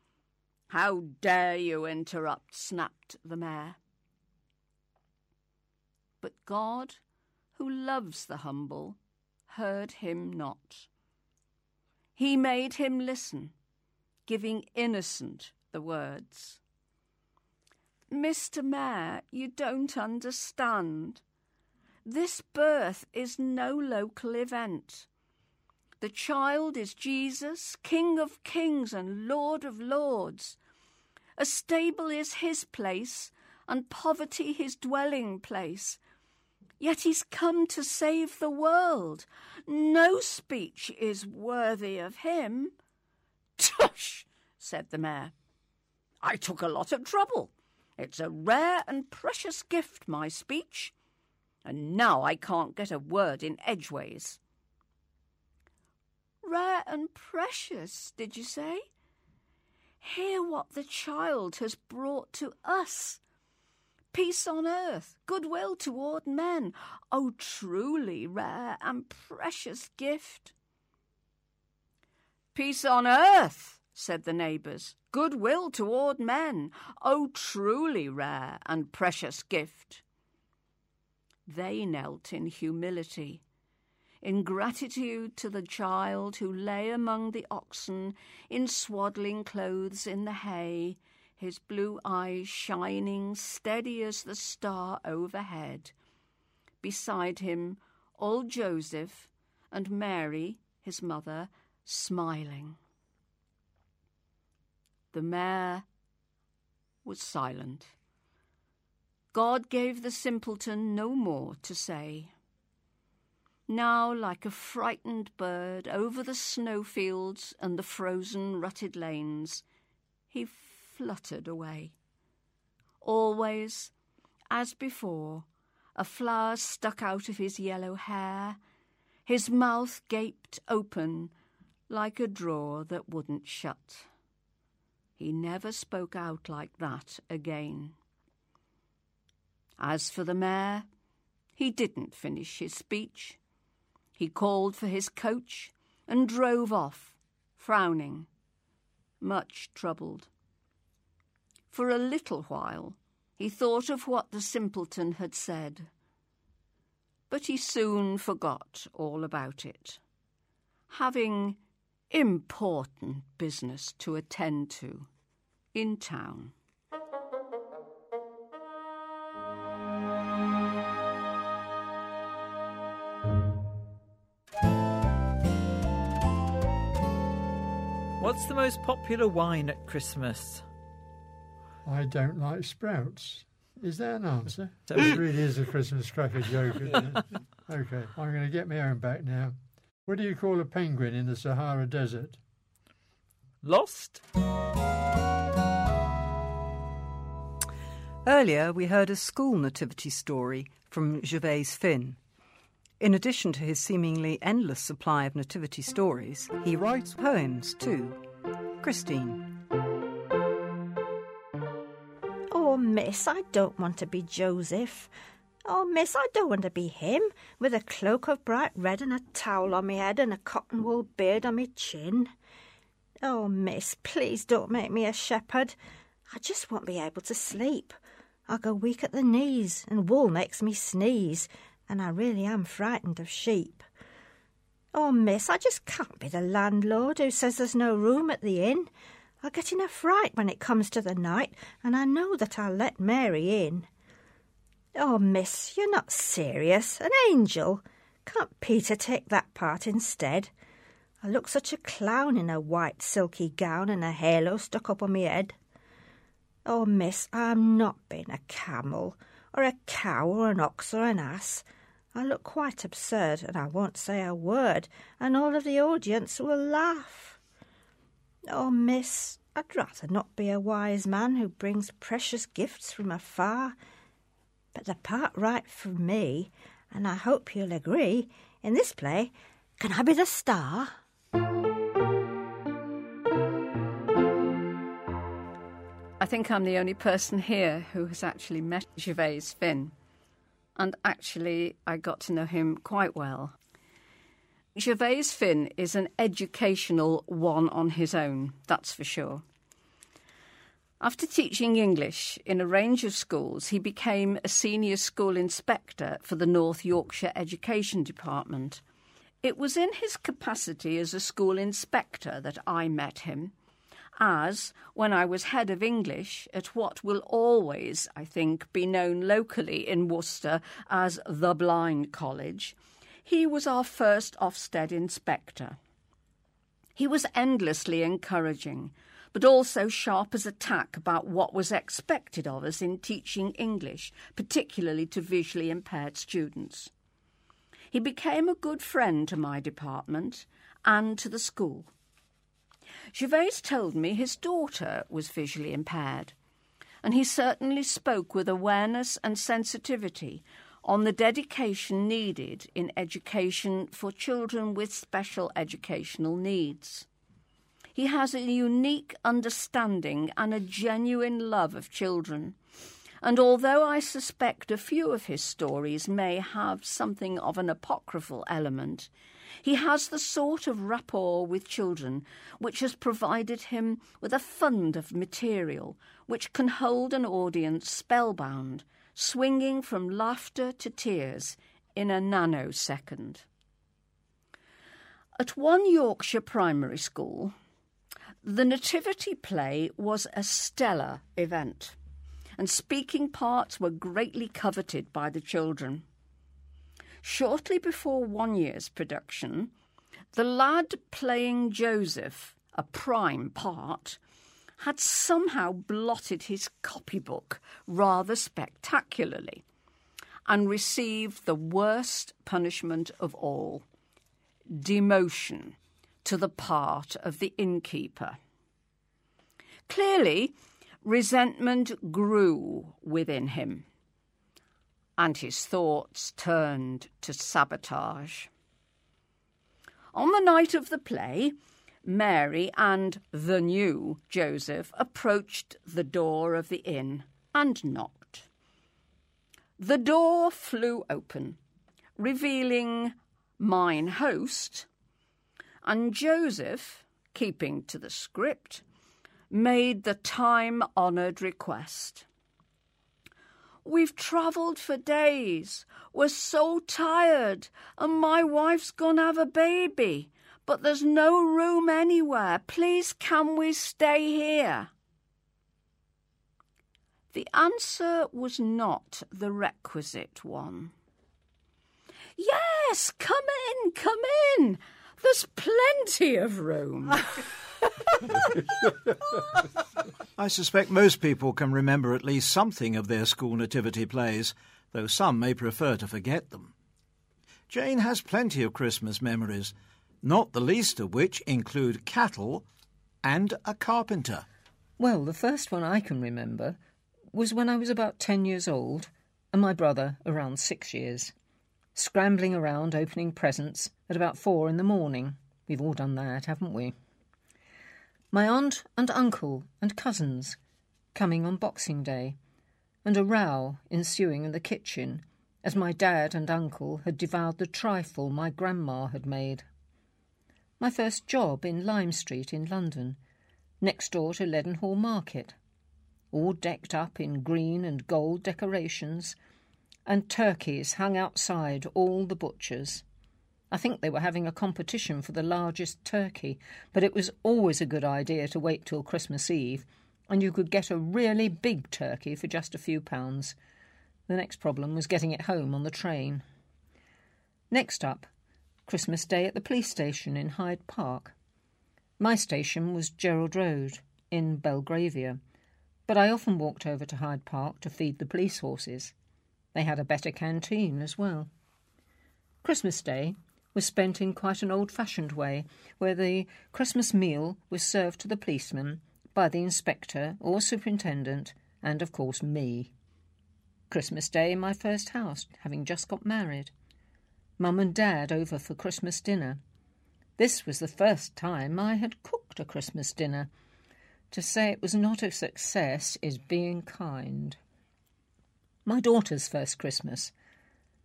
How dare you interrupt? snapped the mayor. But God, who loves the humble, heard him not. He made him listen, giving innocent the words. Mr. Mayor, you don't understand. This birth is no local event. The child is Jesus, King of kings and Lord of lords. A stable is his place, and poverty his dwelling place. Yet he's come to save the world. No speech is worthy of him. Tush, said the mayor. I took a lot of trouble. It's a rare and precious gift, my speech. And now I can't get a word in edgeways. Rare and precious, did you say? Hear what the child has brought to us peace on earth, goodwill toward men. Oh, truly rare and precious gift. Peace on earth, said the neighbours, goodwill toward men. Oh, truly rare and precious gift. They knelt in humility, in gratitude to the child who lay among the oxen in swaddling clothes in the hay his blue eyes shining steady as the star overhead. Beside him, old Joseph and Mary, his mother, smiling. The mayor was silent. God gave the simpleton no more to say. Now, like a frightened bird over the snowfields and the frozen rutted lanes, he fluttered away. Always, as before, a flower stuck out of his yellow hair, his mouth gaped open like a drawer that wouldn't shut. He never spoke out like that again. As for the mayor, he didn't finish his speech. He called for his coach and drove off, frowning, much troubled. For a little while he thought of what the simpleton had said, but he soon forgot all about it, having important business to attend to in town. What's the most popular wine at Christmas? I don't like sprouts. Is that an answer? it really is a Christmas cracker joke, isn't it? Okay, I'm going to get my own back now. What do you call a penguin in the Sahara Desert? Lost? Earlier, we heard a school nativity story from Gervase Phinn. In addition to his seemingly endless supply of nativity stories, he writes poems too. Christine. Miss, I don't want to be Joseph. Oh, miss, I don't want to be him, with a cloak of bright red and a towel on me head and a cotton wool beard on me chin. Oh, miss, please don't make me a shepherd. I just won't be able to sleep. I go weak at the knees, and wool makes me sneeze, and I really am frightened of sheep. Oh, miss, I just can't be the landlord who says there's no room at the inn. I get in a fright when it comes to the night, and I know that I'll let Mary in. Oh, miss, you're not serious. An angel. Can't Peter take that part instead? I look such a clown in a white silky gown and a halo stuck up on me head. Oh, miss, I'm not being a camel, or a cow, or an ox, or an ass. I look quite absurd, and I won't say a word, and all of the audience will laugh. Oh, miss, I'd rather not be a wise man who brings precious gifts from afar. But the part right for me, and I hope you'll agree, in this play, can I be the star? I think I'm the only person here who has actually met Gervase Phinn. And actually, I got to know him quite well. Gervase Phinn is an educational one on his own, that's for sure. After teaching English in a range of schools, he became a senior school inspector for the North Yorkshire Education Department. It was in his capacity as a school inspector that I met him, as when I was head of English at what will always, I think, be known locally in Worcester as the Blind College. He was our first Ofsted inspector. He was endlessly encouraging, but also sharp as a tack about what was expected of us in teaching English, particularly to visually impaired students. He became a good friend to my department and to the school. Gervase told me his daughter was visually impaired, and he certainly spoke with awareness and sensitivity on the dedication needed in education for children with special educational needs. He has a unique understanding and a genuine love of children. And although I suspect a few of his stories may have something of an apocryphal element, he has the sort of rapport with children which has provided him with a fund of material which can hold an audience spellbound, swinging from laughter to tears in a nanosecond. At one Yorkshire primary school, the Nativity play was a stellar event, and speaking parts were greatly coveted by the children. Shortly before one year's production, the lad playing Joseph, a prime part, had somehow blotted his copybook rather spectacularly and received the worst punishment of all demotion to the part of the innkeeper. Clearly, resentment grew within him, and his thoughts turned to sabotage. On the night of the play, Mary and the new Joseph approached the door of the inn and knocked. The door flew open, revealing mine host, and Joseph, keeping to the script, made the time honoured request. We've travelled for days. We're so tired, and my wife's gonna have a baby, but there's no room anywhere. Please, can we stay here? The answer was not the requisite one. Yes, come in, come in. There's plenty of room. I suspect most people can remember at least something of their school nativity plays, though some may prefer to forget them. Jane has plenty of Christmas memories, not the least of which include cattle and a carpenter. Well, the first one I can remember was when I was about 10 years old and my brother around six years, scrambling around opening presents at about four in the morning. We've all done that, haven't we? My aunt and uncle and cousins coming on Boxing Day, and a row ensuing in the kitchen as my dad and uncle had devoured the trifle my grandma had made. My first job in Lime Street in London, next door to Leadenhall Market, all decked up in green and gold decorations, and turkeys hung outside all the butchers. I think they were having a competition for the largest turkey, but it was always a good idea to wait till Christmas Eve, and you could get a really big turkey for just a few pounds. The next problem was getting it home on the train. Next up, Christmas Day at the police station in Hyde Park. My station was Gerald Road in Belgravia, but I often walked over to Hyde Park to feed the police horses. They had a better canteen as well. Christmas Day was spent in quite an old fashioned way, where the Christmas meal was served to the policeman by the inspector or superintendent, and of course me. Christmas Day in my first house, having just got married. Mum and Dad over for Christmas dinner. This was the first time I had cooked a Christmas dinner. To say it was not a success is being kind. My daughter's first Christmas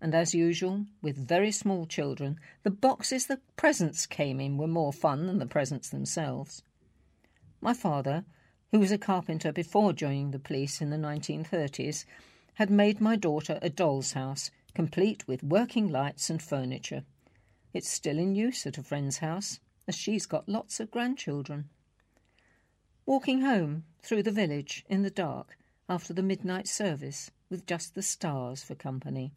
and as usual, with very small children, the boxes the presents came in were more fun than the presents themselves. My father, who was a carpenter before joining the police in the 1930s, had made my daughter a doll's house, complete with working lights and furniture. It's still in use at a friend's house, as she's got lots of grandchildren. Walking home through the village in the dark after the midnight service with just the stars for company.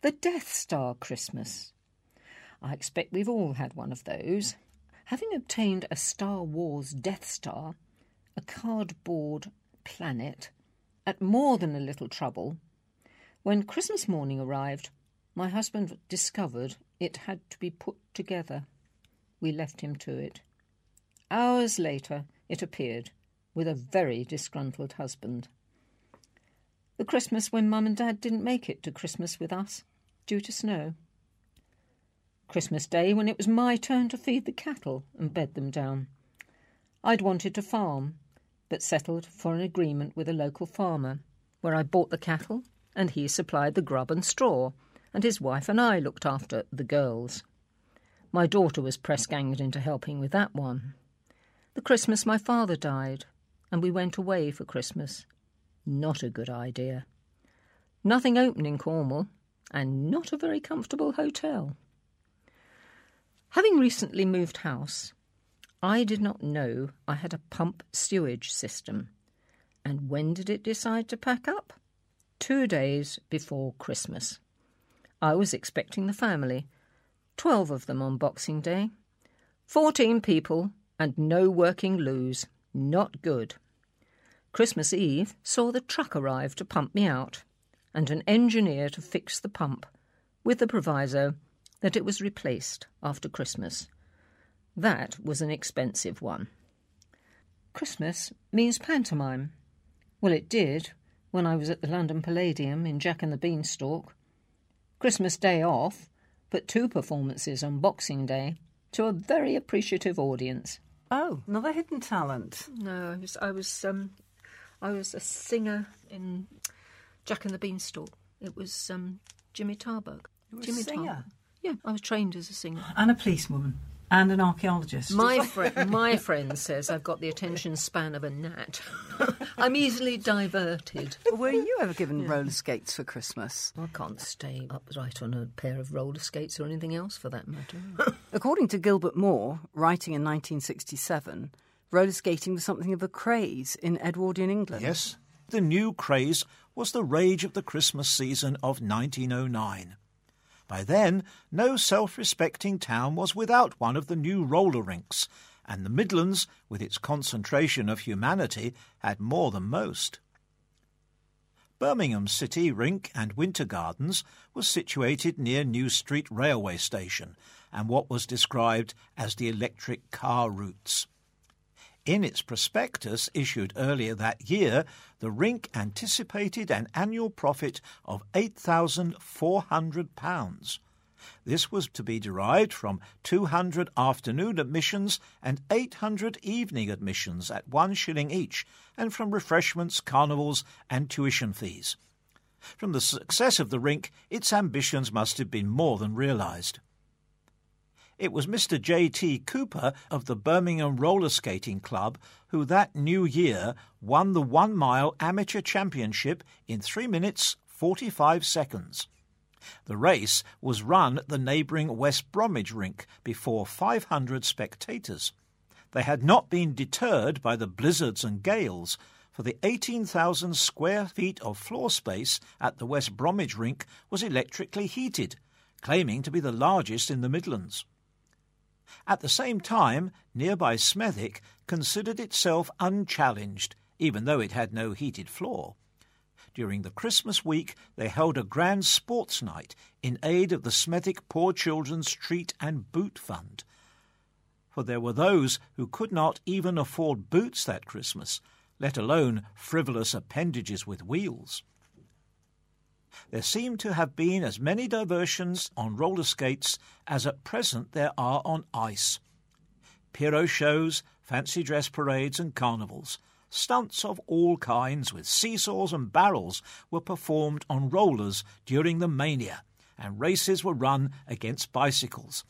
The Death Star Christmas. I expect we've all had one of those. Having obtained a Star Wars Death Star, a cardboard planet, at more than a little trouble, when Christmas morning arrived, my husband discovered it had to be put together. We left him to it. Hours later, it appeared, with a very disgruntled husband. The Christmas when Mum and Dad didn't make it to Christmas with us due to snow. Christmas Day, when it was my turn to feed the cattle and bed them down. I'd wanted to farm, but settled for an agreement with a local farmer, where I bought the cattle and he supplied the grub and straw, and his wife and I looked after the girls. My daughter was press ganged into helping with that one. The Christmas my father died, and we went away for Christmas. Not a good idea. Nothing open in Cornwall, and not a very comfortable hotel. Having recently moved house, I did not know I had a pump sewage system. And when did it decide to pack up? Two days before Christmas. I was expecting the family, twelve of them on Boxing Day, fourteen people, and no working loos. Not good. Christmas Eve saw the truck arrive to pump me out and an engineer to fix the pump, with the proviso that it was replaced after Christmas. That was an expensive one. Christmas means pantomime. Well, it did when I was at the London Palladium in Jack and the Beanstalk. Christmas Day off, but two performances on Boxing Day to a very appreciative audience. Oh, another hidden talent. No, I was I was um I was a singer in Jack and the Beanstalk. It was um, Jimmy Tarbuck. You Jimmy a singer? Tarbuck. Yeah, I was trained as a singer. And a policewoman. And an archaeologist. My, fri- my friend says I've got the attention span of a gnat. I'm easily diverted. Were you ever given yeah. roller skates for Christmas? I can't stay upright on a pair of roller skates or anything else for that matter. According to Gilbert Moore, writing in 1967, roller skating was something of a craze in Edwardian England. Yes, the new craze was the rage of the Christmas season of 1909. By then, no self respecting town was without one of the new roller rinks, and the Midlands, with its concentration of humanity, had more than most. Birmingham City Rink and Winter Gardens was situated near New Street Railway Station and what was described as the electric car routes. In its prospectus issued earlier that year, the rink anticipated an annual profit of £8,400. This was to be derived from 200 afternoon admissions and 800 evening admissions at one shilling each, and from refreshments, carnivals, and tuition fees. From the success of the rink, its ambitions must have been more than realised. It was Mr. J.T. Cooper of the Birmingham Roller Skating Club who that new year won the one mile amateur championship in 3 minutes 45 seconds. The race was run at the neighbouring West Bromwich rink before 500 spectators. They had not been deterred by the blizzards and gales, for the 18,000 square feet of floor space at the West Bromwich rink was electrically heated, claiming to be the largest in the Midlands. At the same time, nearby Smethwick considered itself unchallenged, even though it had no heated floor. During the Christmas week, they held a grand sports night in aid of the Smethwick Poor Children's Treat and Boot Fund. For there were those who could not even afford boots that Christmas, let alone frivolous appendages with wheels. There seem to have been as many diversions on roller skates as at present there are on ice. Pierrot shows, fancy dress parades, and carnivals, stunts of all kinds with seesaws and barrels were performed on rollers during the mania, and races were run against bicycles.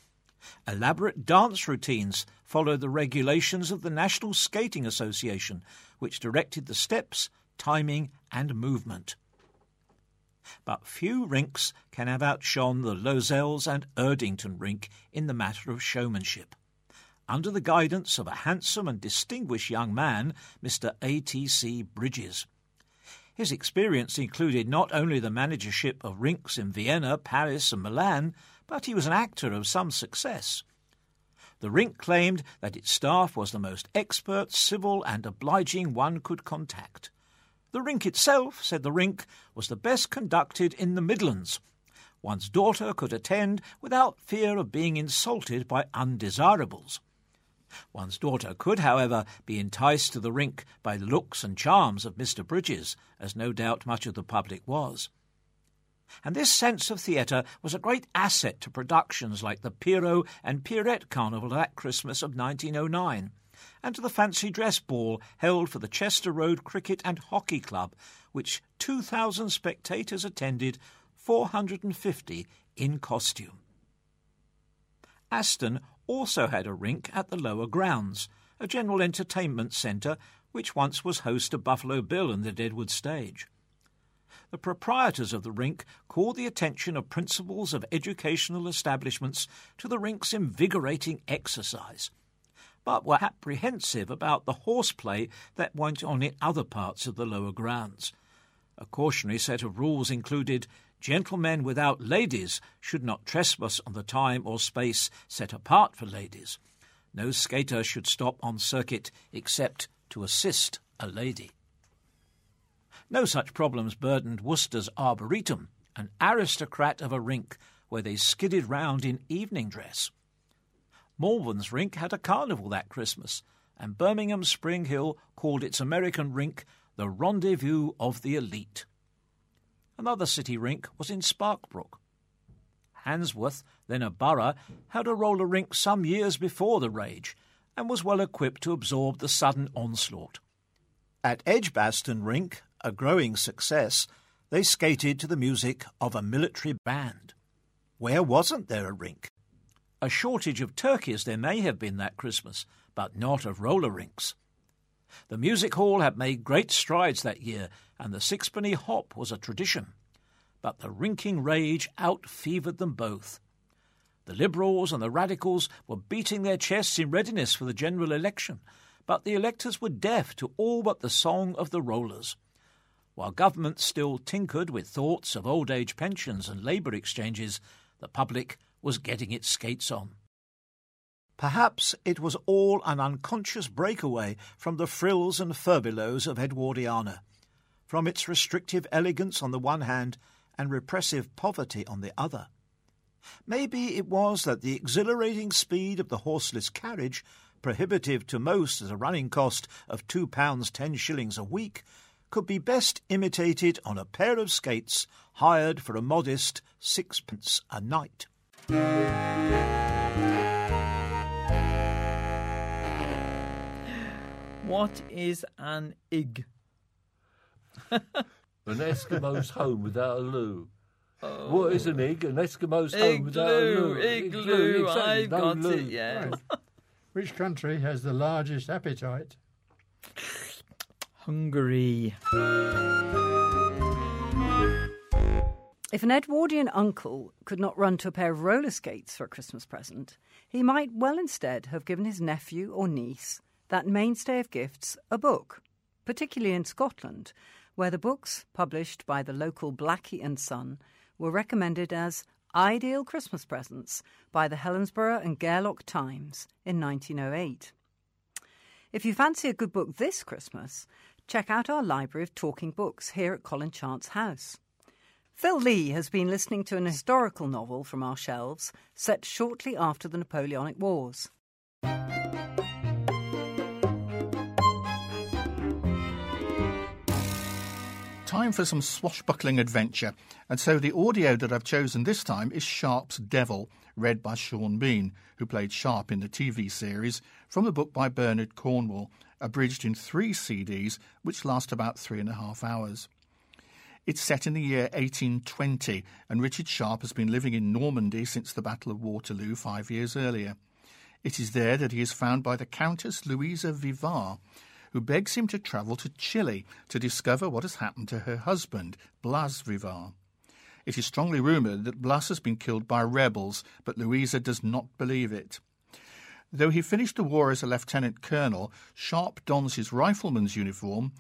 Elaborate dance routines followed the regulations of the National Skating Association, which directed the steps, timing, and movement but few rinks can have outshone the Lozells and Erdington rink in the matter of showmanship. Under the guidance of a handsome and distinguished young man, Mr. A.T.C. Bridges. His experience included not only the managership of rinks in Vienna, Paris, and Milan, but he was an actor of some success. The rink claimed that its staff was the most expert, civil, and obliging one could contact. The rink itself, said the rink, was the best conducted in the Midlands. One's daughter could attend without fear of being insulted by undesirables. One's daughter could, however, be enticed to the rink by the looks and charms of Mr. Bridges, as no doubt much of the public was. And this sense of theatre was a great asset to productions like the Pierrot and Pierrette Carnival that Christmas of 1909 and to the fancy dress ball held for the Chester Road Cricket and Hockey Club, which 2,000 spectators attended, 450 in costume. Aston also had a rink at the lower grounds, a general entertainment centre which once was host to Buffalo Bill and the Deadwood stage. The proprietors of the rink called the attention of principals of educational establishments to the rink's invigorating exercise but were apprehensive about the horseplay that went on in other parts of the lower grounds. A cautionary set of rules included gentlemen without ladies should not trespass on the time or space set apart for ladies. No skater should stop on circuit except to assist a lady. No such problems burdened Worcester's Arboretum, an aristocrat of a rink where they skidded round in evening dress. Malvern's rink had a carnival that Christmas, and Birmingham Spring Hill called its American rink the rendezvous of the elite. Another city rink was in Sparkbrook. Handsworth, then a borough, had a roller rink some years before the rage, and was well equipped to absorb the sudden onslaught. At Edgbaston Rink, a growing success, they skated to the music of a military band. Where wasn't there a rink? A shortage of turkeys there may have been that Christmas, but not of roller rinks. The music hall had made great strides that year, and the sixpenny hop was a tradition. But the rinking rage out-fevered them both. The Liberals and the Radicals were beating their chests in readiness for the general election, but the electors were deaf to all but the song of the rollers. While government still tinkered with thoughts of old age pensions and labour exchanges, the public was getting its skates on. Perhaps it was all an unconscious breakaway from the frills and furbelows of Edwardiana, from its restrictive elegance on the one hand and repressive poverty on the other. Maybe it was that the exhilarating speed of the horseless carriage, prohibitive to most at a running cost of two pounds ten shillings a week, could be best imitated on a pair of skates hired for a modest sixpence a night. Oh. What is an ig? An Eskimo's home without a loo. What is an ig? An Eskimo's home without a loo. Igloo, igloo, exactly, I've no got loo. it, yes. Right. Which country has the largest appetite? Hungary. If an Edwardian uncle could not run to a pair of roller skates for a Christmas present, he might well instead have given his nephew or niece, that mainstay of gifts, a book, particularly in Scotland, where the books published by the local Blackie and Son were recommended as ideal Christmas presents by the Helensburgh and Gareloch Times in 1908. If you fancy a good book this Christmas, check out our library of talking books here at Colin Chance House. Phil Lee has been listening to an historical novel from our shelves set shortly after the Napoleonic Wars. Time for some swashbuckling adventure, and so the audio that I've chosen this time is Sharpe's Devil, read by Sean Bean, who played Sharpe in the TV series, from the book by Bernard Cornwell, abridged in three CDs, which last about three and a half hours. It's set in the year 1820, and Richard Sharpe has been living in Normandy since the Battle of Waterloo five years earlier. It is there that he is found by the Countess Louisa Vivar, who begs him to travel to Chile to discover what has happened to her husband, Blas Vivar. It is strongly rumoured that Blas has been killed by rebels, but Louisa does not believe it. Though he finished the war as a lieutenant colonel, Sharpe dons his rifleman's uniform,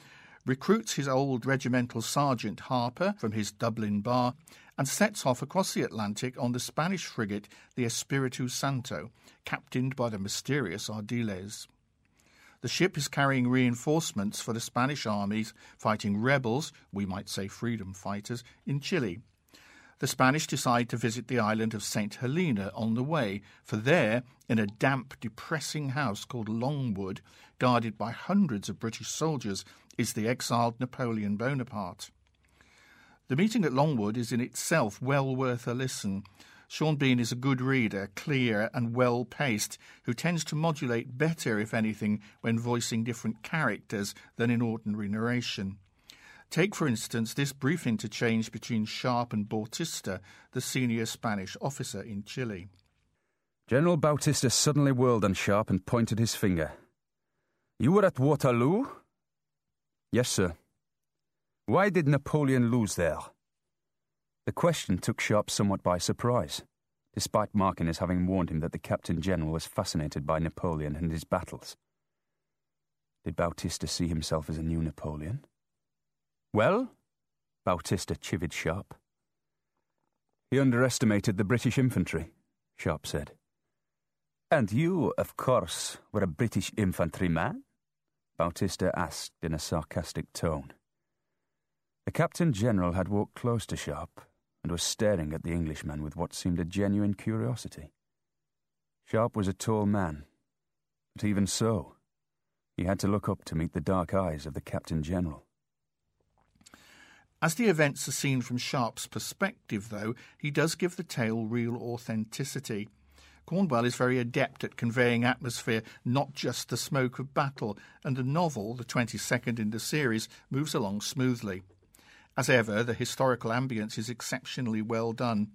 recruits his old regimental sergeant Harper from his Dublin bar, and sets off across the Atlantic on the Spanish frigate the Espiritu Santo, captained by the mysterious Ardiles. The ship is carrying reinforcements for the Spanish armies fighting rebels, we might say freedom fighters, in Chile. The Spanish decide to visit the island of St. Helena on the way, for there, in a damp, depressing house called Longwood, guarded by hundreds of British soldiers, is the exiled Napoleon Bonaparte. The meeting at Longwood is in itself well worth a listen. Sean Bean is a good reader, clear and well paced, who tends to modulate better, if anything, when voicing different characters than in ordinary narration. Take, for instance, this brief interchange between Sharpe and Bautista, the senior Spanish officer in Chile. General Bautista suddenly whirled on Sharpe and pointed his finger. You were at Waterloo? Yes, sir. Why did Napoleon lose there? The question took Sharpe somewhat by surprise, despite Markin as having warned him that the Captain General was fascinated by Napoleon and his battles. Did Bautista see himself as a new Napoleon? Well, Bautista chivied Sharpe. He underestimated the British infantry, Sharpe said. And you, of course, were a British infantryman? Bautista asked in a sarcastic tone. The Captain General had walked close to Sharpe and was staring at the Englishman with what seemed a genuine curiosity. Sharpe was a tall man, but even so, he had to look up to meet the dark eyes of the Captain General. As the events are seen from Sharpe's perspective, though, he does give the tale real authenticity. Cornwell is very adept at conveying atmosphere, not just the smoke of battle, and the novel, the 22nd in the series, moves along smoothly. As ever, the historical ambience is exceptionally well done.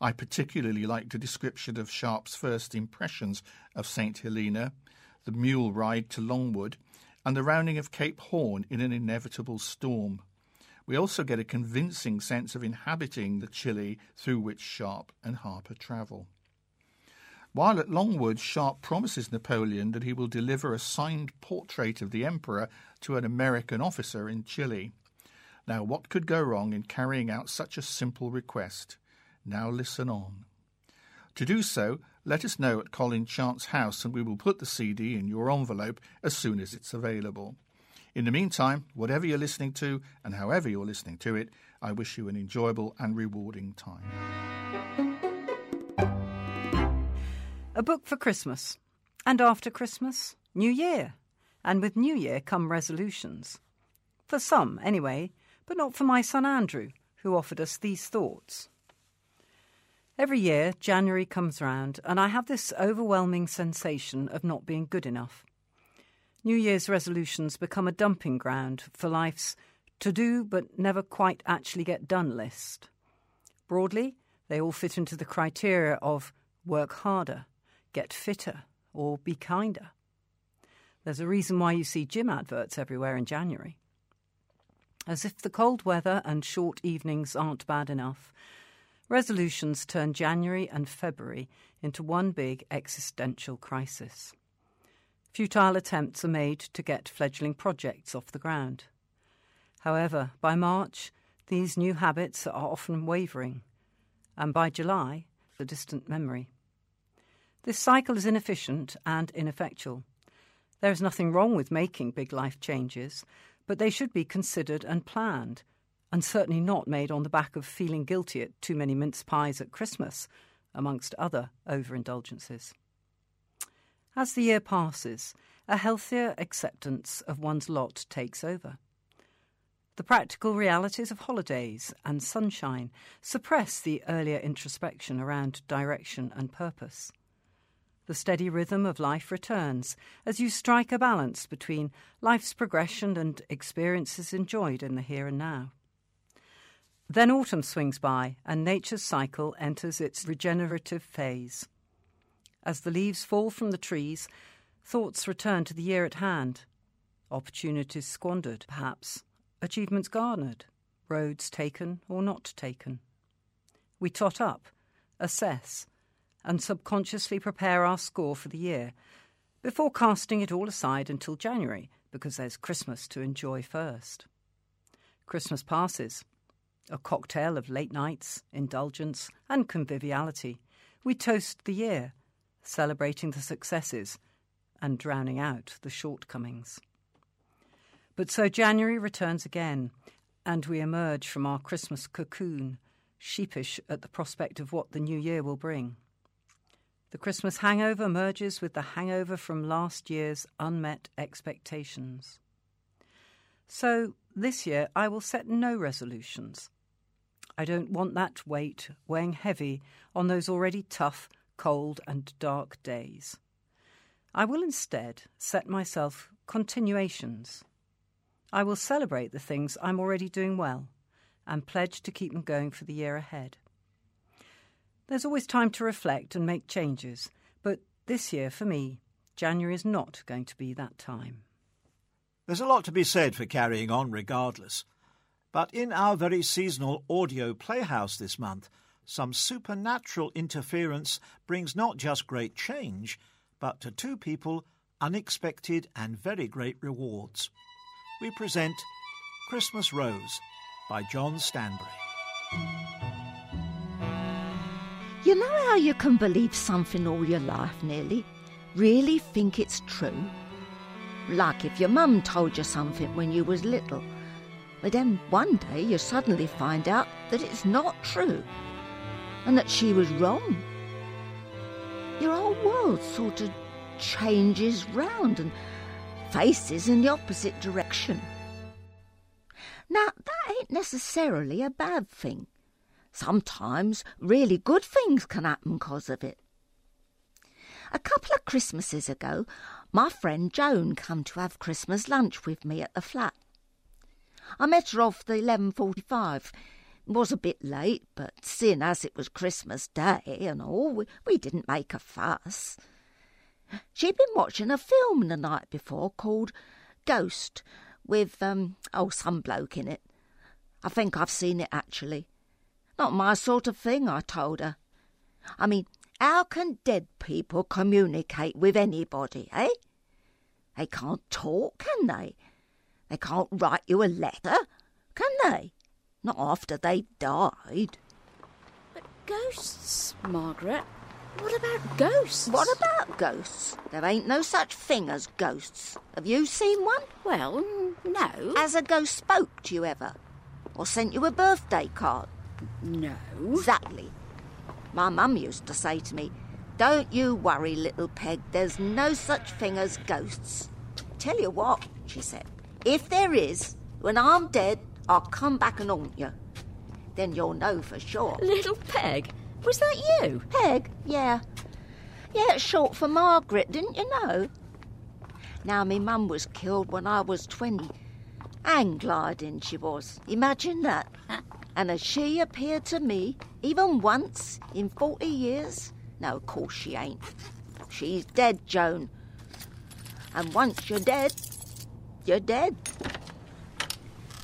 I particularly like the description of Sharpe's first impressions of St. Helena, the mule ride to Longwood, and the rounding of Cape Horn in an inevitable storm. We also get a convincing sense of inhabiting the Chile through which Sharpe and Harper travel. While at Longwood, Sharpe promises Napoleon that he will deliver a signed portrait of the Emperor to an American officer in Chile. Now, what could go wrong in carrying out such a simple request? Now, listen on. To do so, let us know at Colin Chance house and we will put the CD in your envelope as soon as it's available. In the meantime, whatever you're listening to and however you're listening to it, I wish you an enjoyable and rewarding time. A book for Christmas. And after Christmas, New Year. And with New Year come resolutions. For some, anyway, but not for my son Andrew, who offered us these thoughts. Every year, January comes round, and I have this overwhelming sensation of not being good enough. New Year's resolutions become a dumping ground for life's to do but never quite actually get done list. Broadly, they all fit into the criteria of work harder, get fitter, or be kinder. There's a reason why you see gym adverts everywhere in January. As if the cold weather and short evenings aren't bad enough, resolutions turn January and February into one big existential crisis. Futile attempts are made to get fledgling projects off the ground. However, by March, these new habits are often wavering, and by July, a distant memory. This cycle is inefficient and ineffectual. There is nothing wrong with making big life changes, but they should be considered and planned, and certainly not made on the back of feeling guilty at too many mince pies at Christmas, amongst other overindulgences. As the year passes, a healthier acceptance of one's lot takes over. The practical realities of holidays and sunshine suppress the earlier introspection around direction and purpose. The steady rhythm of life returns as you strike a balance between life's progression and experiences enjoyed in the here and now. Then autumn swings by and nature's cycle enters its regenerative phase. As the leaves fall from the trees, thoughts return to the year at hand. Opportunities squandered, perhaps, achievements garnered, roads taken or not taken. We tot up, assess, and subconsciously prepare our score for the year before casting it all aside until January because there's Christmas to enjoy first. Christmas passes, a cocktail of late nights, indulgence, and conviviality. We toast the year celebrating the successes and drowning out the shortcomings. But so January returns again, and we emerge from our Christmas cocoon, sheepish at the prospect of what the new year will bring. The Christmas hangover merges with the hangover from last year's unmet expectations. So this year I will set no resolutions. I don't want that weight weighing heavy on those already tough, cold, and dark days. I will instead set myself continuations. I will celebrate the things I'm already doing well and pledge to keep them going for the year ahead. There's always time to reflect and make changes, but this year, for me, January is not going to be that time. There's a lot to be said for carrying on regardless. But in our very seasonal audio playhouse this month, some supernatural interference brings not just great change, but to two people unexpected and very great rewards. We present Christmas Rose by John Stanbury. You know how you can believe something all your life nearly? Really think it's true? Like if your mum told you something when you was little, but then one day you suddenly find out that it's not true and that she was wrong. Your whole world sort of changes round and faces in the opposite direction. Now, that ain't necessarily a bad thing. Sometimes really good things can happen because of it. A couple of Christmases ago, my friend Joan come to have Christmas lunch with me at the flat. I met her off the 11.45 It was a bit late, but seeing as it was Christmas Day and all, we, we didn't make a fuss. She'd been watching a film the night before called Ghost, with, um, oh, some bloke in it. I think I've seen it actually. Not my sort of thing, I told her. I mean, how can dead people communicate with anybody, eh? They can't talk, can they? They can't write you a letter, can they? Not after they've died. But ghosts, Margaret, What about ghosts? What about ghosts? There ain't no such thing as ghosts. Have you seen one? Well, no. Has a ghost spoke to you ever? Or sent you a birthday card? No. Exactly. My mum used to say to me, Don't you worry, little Peg, there's no such thing as ghosts. Tell you what, she said, if there is, when I'm dead, I'll come back and haunt you. Then you'll know for sure. Little Peg? Was that you? Peg? Yeah. Yeah, it's short for Margaret, didn't you know? Now, me mum was killed when I was 20. Hang gliding she was. Imagine that. And has she appeared to me, even once, in 40 years? No, of course she ain't. She's dead, Joan. And once you're dead, you're dead.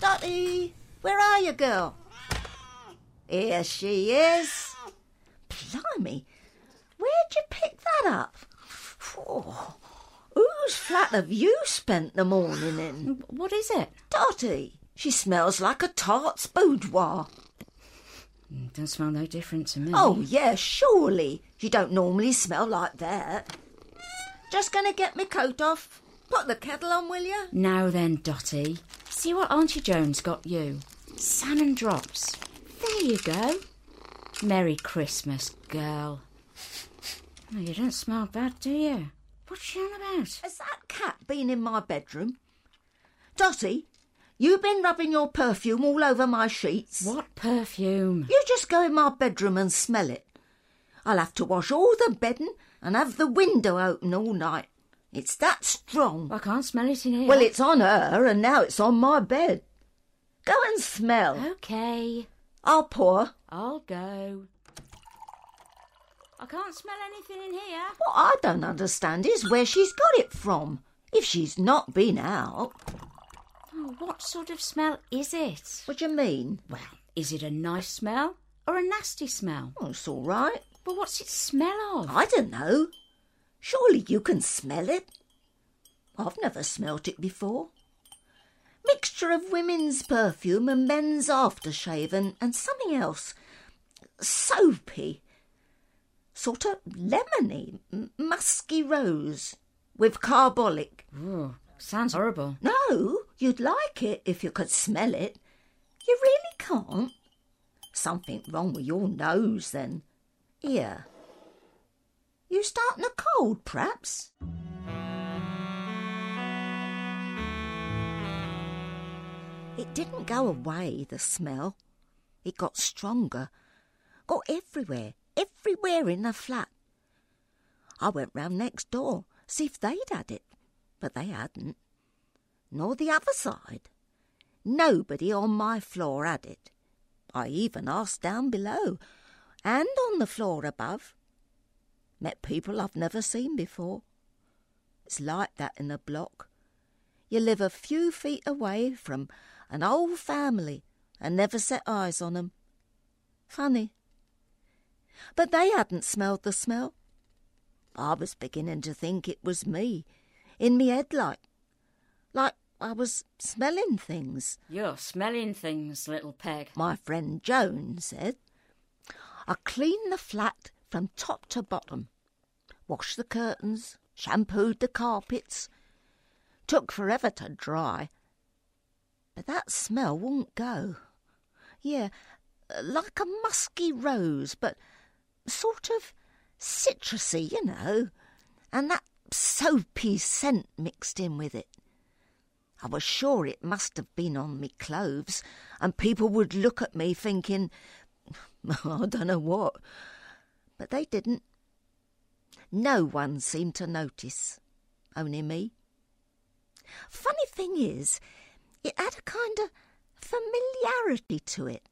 Dotty, where are you, girl? Here she is. Blimey, where'd you pick that up? Oh, whose flat have you spent the morning in? What is it? Dotty, she smells like a tart's boudoir. Mm, Don't smell no different to me. Oh, yeah, surely. You don't normally smell like that. Just gonna get my coat off. Put the kettle on, will you? Now then, Dotty, see what Auntie Joan's got you. Salmon drops. There you go. Merry Christmas, girl. Oh, you don't smell bad, do you? What's you on about? Has that cat been in my bedroom? Dotty, you been rubbing your perfume all over my sheets? What perfume? You just go in my bedroom and smell it. I'll have to wash all the bedding and have the window open all night. It's that strong. I can't smell it in here. Well, it's on her, and now it's on my bed. Go and smell. Okay. I'll pour. I'll go. I can't smell anything in here. What I don't understand is where she's got it from. If she's not been out. Oh, what sort of smell is it? What do you mean? Well, is it a nice smell or a nasty smell? Oh, it's all right. But what's it smell of? I don't know. Surely you can smell it. I've never smelt it before. Mixture of women's perfume and men's aftershave and, and something else. Soapy. Sort of lemony, musky rose with carbolic. Ooh, sounds horrible. No, you'd like it if you could smell it. You really can't. Something wrong with your nose, then. Here. You starting a cold, perhaps? It didn't go away, the smell. It got stronger. Got everywhere, everywhere in the flat. I went round next door, see if they'd had it, but they hadn't. Nor the other side. Nobody on my floor had it. I even asked down below, and on the floor above. Met people I've never seen before. It's like that in a block. You live a few feet away from an old family and never set eyes on 'em. Funny. But they hadn't smelled the smell. I was beginning to think it was me, in me head like. Like I was smelling things. You're smelling things, little Peg. My friend Joan said. I cleaned the flat from top to bottom, washed the curtains, shampooed the carpets. Took forever to dry. But that smell wouldn't go. Yeah, like a musky rose, but sort of citrusy, you know, and that soapy scent mixed in with it. I was sure it must have been on me clothes, and people would look at me thinking, I don't know what. But they didn't. No one seemed to notice, only me. Funny thing is, it had a kind of familiarity to it.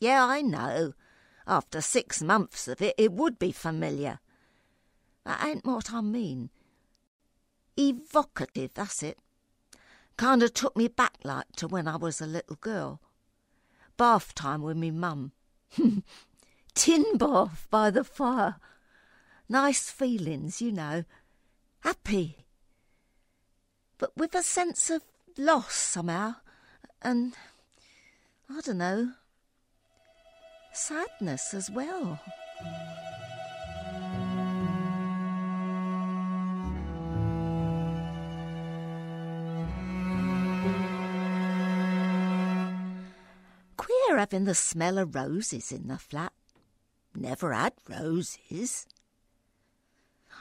Yeah, I know. After six months of it, it would be familiar. That ain't what I mean. Evocative, that's it. Kind of took me back like to when I was a little girl. Bath time with me mum. Tin bath by the fire. Nice feelings, you know. Happy. But with a sense of loss somehow. And, I don't know, sadness as well. Having the smell of roses in the flat. Never had roses.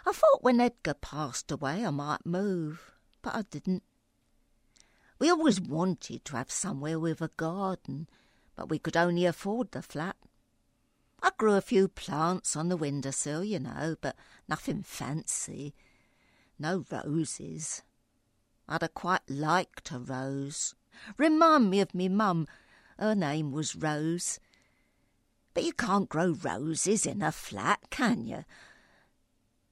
I thought when Edgar passed away I might move, but I didn't. We always wanted to have somewhere with a garden, but we could only afford the flat. I grew a few plants on the windowsill, you know, but nothing fancy. No roses. I'd have quite liked a rose. Remind me of me mum. Her name was Rose. But you can't grow roses in a flat, can you?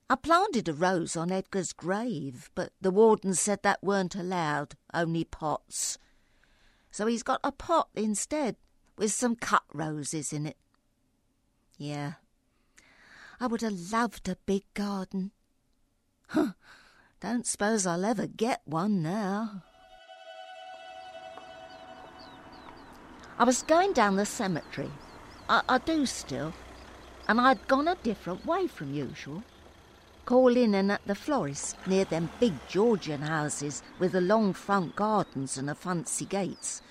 I planted a rose on Edgar's grave, but the warden said that weren't allowed, only pots. So he's got a pot instead, with some cut roses in it. Yeah, I would have loved a big garden. Huh, don't suppose I'll ever get one now. I was going down the cemetery. I, I do still. And I'd gone a different way from usual. Calling in at the florist near them big Georgian houses with the long front gardens and the fancy gates.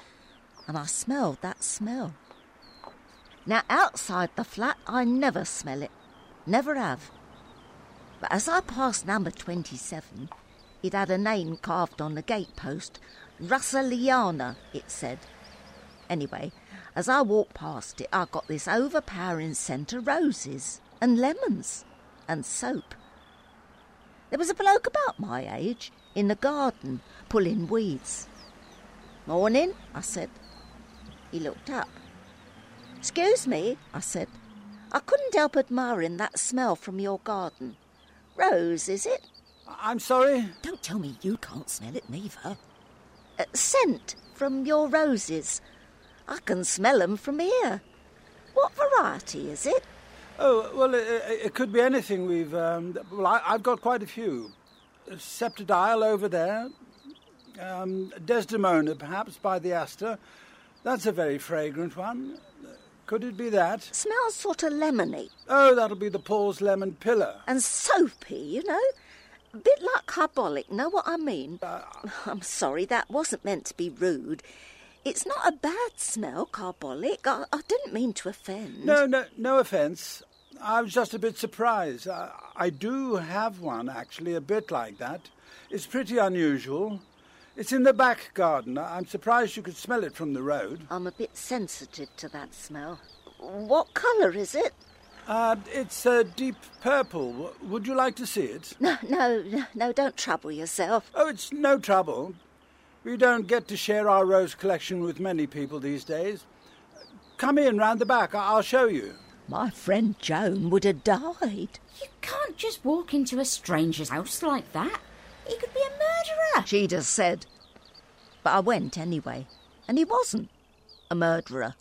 And I smelled that smell. Now, outside the flat, I never smell it. Never have. But as I passed number 27, it had a name carved on the gatepost. Russelliana, it said. Anyway, as I walked past it, I got this overpowering scent of roses and lemons and soap. There was a bloke about my age in the garden pulling weeds. Morning, I said. He looked up. Excuse me, I said. I couldn't help admiring that smell from your garden. Rose, is it? I'm sorry? Don't tell me you can't smell it neither. Uh, scent from your roses. I can smell them from here. What variety is it? Oh, well, it, it could be anything. We've, um, well, I, have got quite a few. Scepter'd Isle over there. Um, Desdemona, perhaps, by the Aster. That's a very fragrant one. Could it be that? Smells sort of lemony. Oh, that'll be the Paul's Lemon Pillar. And soapy, you know? A bit like carbolic, know what I mean? Uh, I'm sorry, that wasn't meant to be rude. It's not a bad smell, carbolic. I, I didn't mean to offend. No, no, no offence. I was just a bit surprised. I, I do have one, actually, a bit like that. It's pretty unusual. It's in the back garden. I'm surprised you could smell it from the road. I'm a bit sensitive to that smell. What colour is it? Uh, it's a deep purple. Would you like to see it? No, no, no, don't trouble yourself. Oh, it's no trouble. We don't get to share our rose collection with many people these days. Come in round the back. I'll show you. My friend Joan would have died. You can't just walk into a stranger's house like that. He could be a murderer. She'd have said. But I went anyway, and he wasn't a murderer.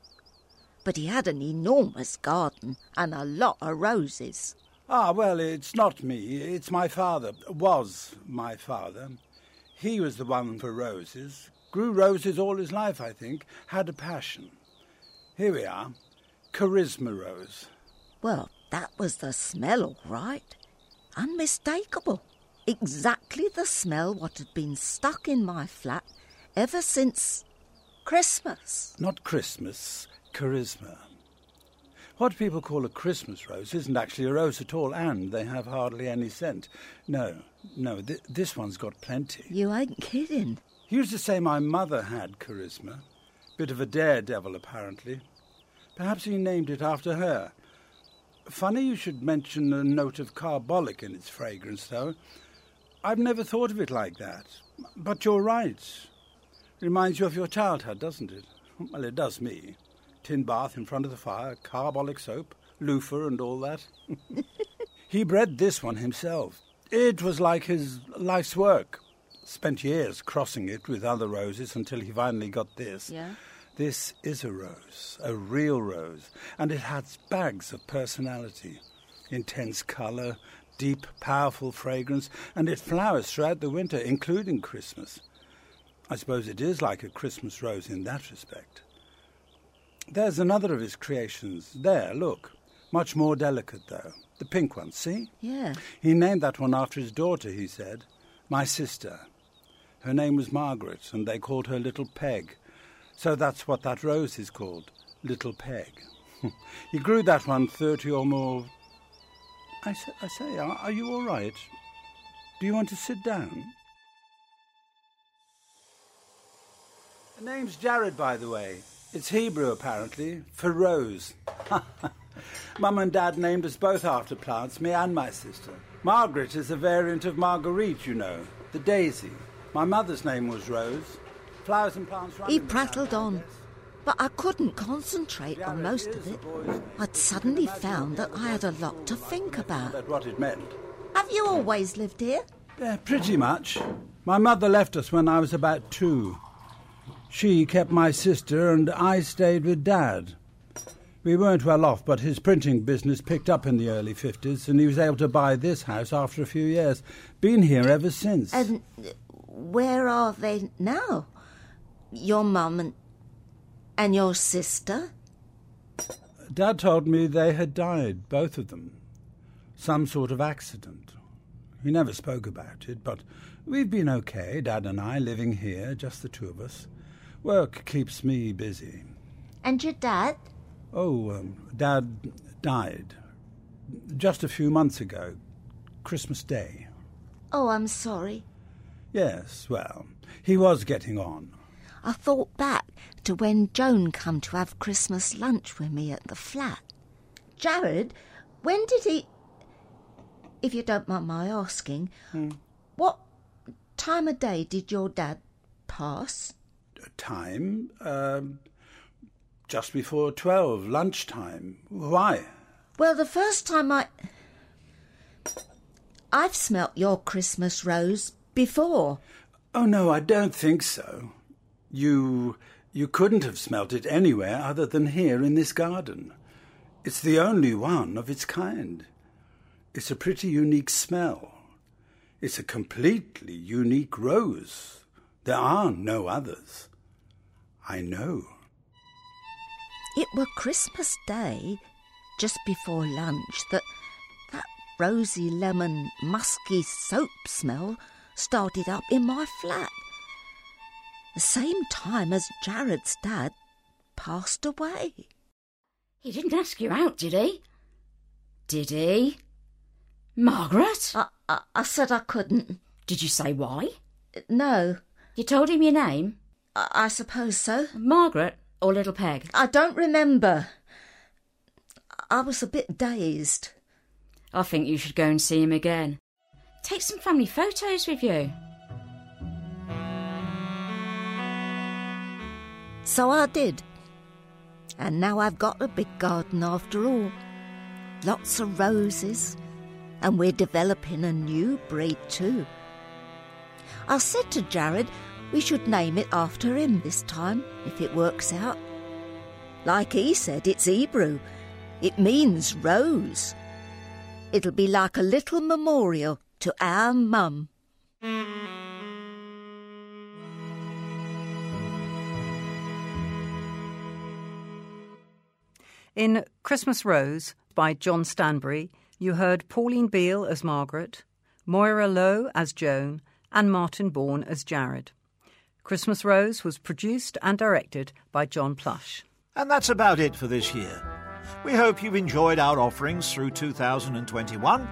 But he had an enormous garden and a lot of roses. Ah, well, it's not me. It's my father. Was my father. He was the one for roses. Grew roses all his life, I think. Had a passion. Here we are. Charisma rose. Well, that was the smell, all right. Unmistakable. Exactly the smell what had been stuck in my flat ever since Christmas. Not Christmas, charisma. What people call a Christmas rose isn't actually a rose at all, and they have hardly any scent. No, no, th- this one's got plenty. You ain't kidding. He used to say my mother had charisma. Bit of a daredevil, apparently. Perhaps he named it after her. Funny you should mention a note of carbolic in its fragrance, though. I've never thought of it like that. But you're right. Reminds you of your childhood, doesn't it? Well, it does me tin bath in front of the fire, carbolic soap, loofah, and all that. he bred this one himself. It was like his life's work. Spent years crossing it with other roses until he finally got this. Yeah? This is a rose, a real rose, and it has bags of personality. Intense colour, deep, powerful fragrance, and it flowers throughout the winter, including Christmas. I suppose it is like a Christmas rose in that respect. There's another of his creations. There, look. Much more delicate, though. The pink one, see? Yeah. He named that one after his daughter, he said. My sister. Her name was Margaret, and they called her Little Peg. So that's what that rose is called. Little Peg. he grew that one 30 or more. I say, I say are, are you all right? Do you want to sit down? The name's Jared, by the way. It's Hebrew, apparently, for rose. Mum and Dad named us both after plants, me and my sister. Margaret is a variant of Marguerite, you know, the daisy. My mother's name was Rose. Flowers and plants He prattled on, but I couldn't concentrate on most of it. I'd suddenly found that I had a lot to think about. What it meant. Have you always lived here? Yeah, pretty much. My mother left us when I was about two. She kept my sister, and I stayed with Dad. We weren't well off, but his printing business picked up in the early 50s, and he was able to buy this house after a few years. Been here ever since. And where are they now? Your mum and, and your sister? Dad told me they had died, both of them. Some sort of accident. He never spoke about it, but we've been okay, Dad and I, living here, just the two of us. Work keeps me busy. And your dad? Oh, um, Dad died just a few months ago, Christmas Day. Oh, I'm sorry. Yes, well, he was getting on. I thought back to when Joan come to have Christmas lunch with me at the flat. Jared, when did he... If you don't mind my asking, what time of day did your dad pass? Time? Um, just before twelve, lunchtime. Why? Well, the first time I... I've smelt your Christmas rose before. Oh, no, I don't think so. You. you couldn't have smelt it anywhere other than here in this garden. It's the only one of its kind. It's a pretty unique smell. It's a completely unique rose. There are no others. I know. It were Christmas Day, just before lunch, that that rosy lemon musky soap smell started up in my flat. The same time as Jared's dad passed away. He didn't ask you out, did he? Did he? Margaret? I, I, I said I couldn't. Did you say why? No. You told him your name? I, I suppose so. Margaret or Little Peg? I don't remember. I was a bit dazed. I think you should go and see him again. Take some family photos with you. So I did. And now I've got a big garden after all. Lots of roses. And we're developing a new breed too. I said to Jared we should name it after him this time, if it works out. Like he said, it's Hebrew. It means rose. It'll be like a little memorial to our mum. In Christmas Rose by John Stanbury, you heard Pauline Beale as Margaret, Moira Lowe as Joan, and Martin Bourne as Jared. Christmas Rose was produced and directed by John Plush. And that's about it for this year. We hope you've enjoyed our offerings through 2021,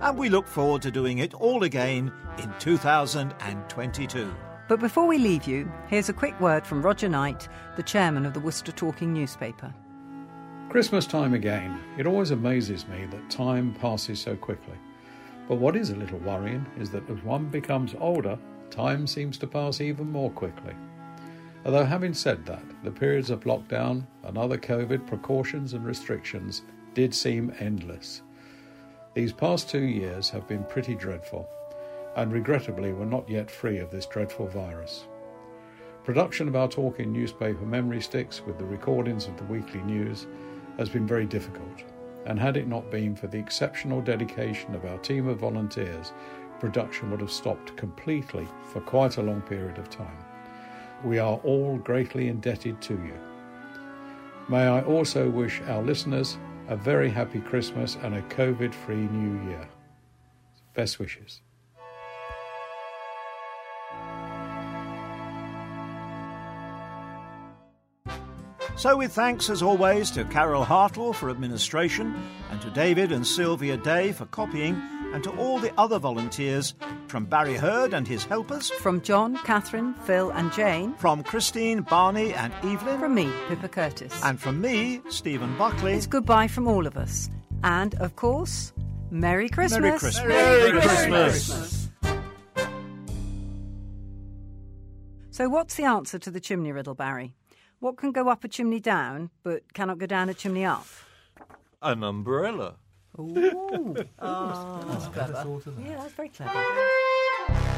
and we look forward to doing it all again in 2022. But before we leave you, here's a quick word from Roger Knight, the chairman of the Worcester Talking newspaper. Christmas time again. It always amazes me that time passes so quickly. But what is a little worrying is that as one becomes older, time seems to pass even more quickly. Although, having said that, the periods of lockdown and other COVID precautions and restrictions did seem endless. These past two years have been pretty dreadful, and regrettably, we're not yet free of this dreadful virus. Production of our talking newspaper Memory Sticks with the recordings of the weekly news has been very difficult, and had it not been for the exceptional dedication of our team of volunteers, production would have stopped completely for quite a long period of time. We are all greatly indebted to you. May I also wish our listeners a very happy Christmas and a COVID free new year. Best wishes. So, with thanks as always to Carol Hartle for administration, and to David and Sylvia Day for copying, and to all the other volunteers, from Barry Herd and his helpers, From John, Catherine, Phil, and Jane. from Christine, Barney, and Evelyn, From me, Pippa Curtis. and from me, Steven Buckley. It's goodbye from all of us. And, of course, Merry Christmas. Merry Christmas. Merry Christmas. So, what's the answer to the chimney riddle, Barry? What can go up a chimney down, but cannot go down a chimney up? An umbrella. Ooh. oh, that's clever. Yeah, that's very clever.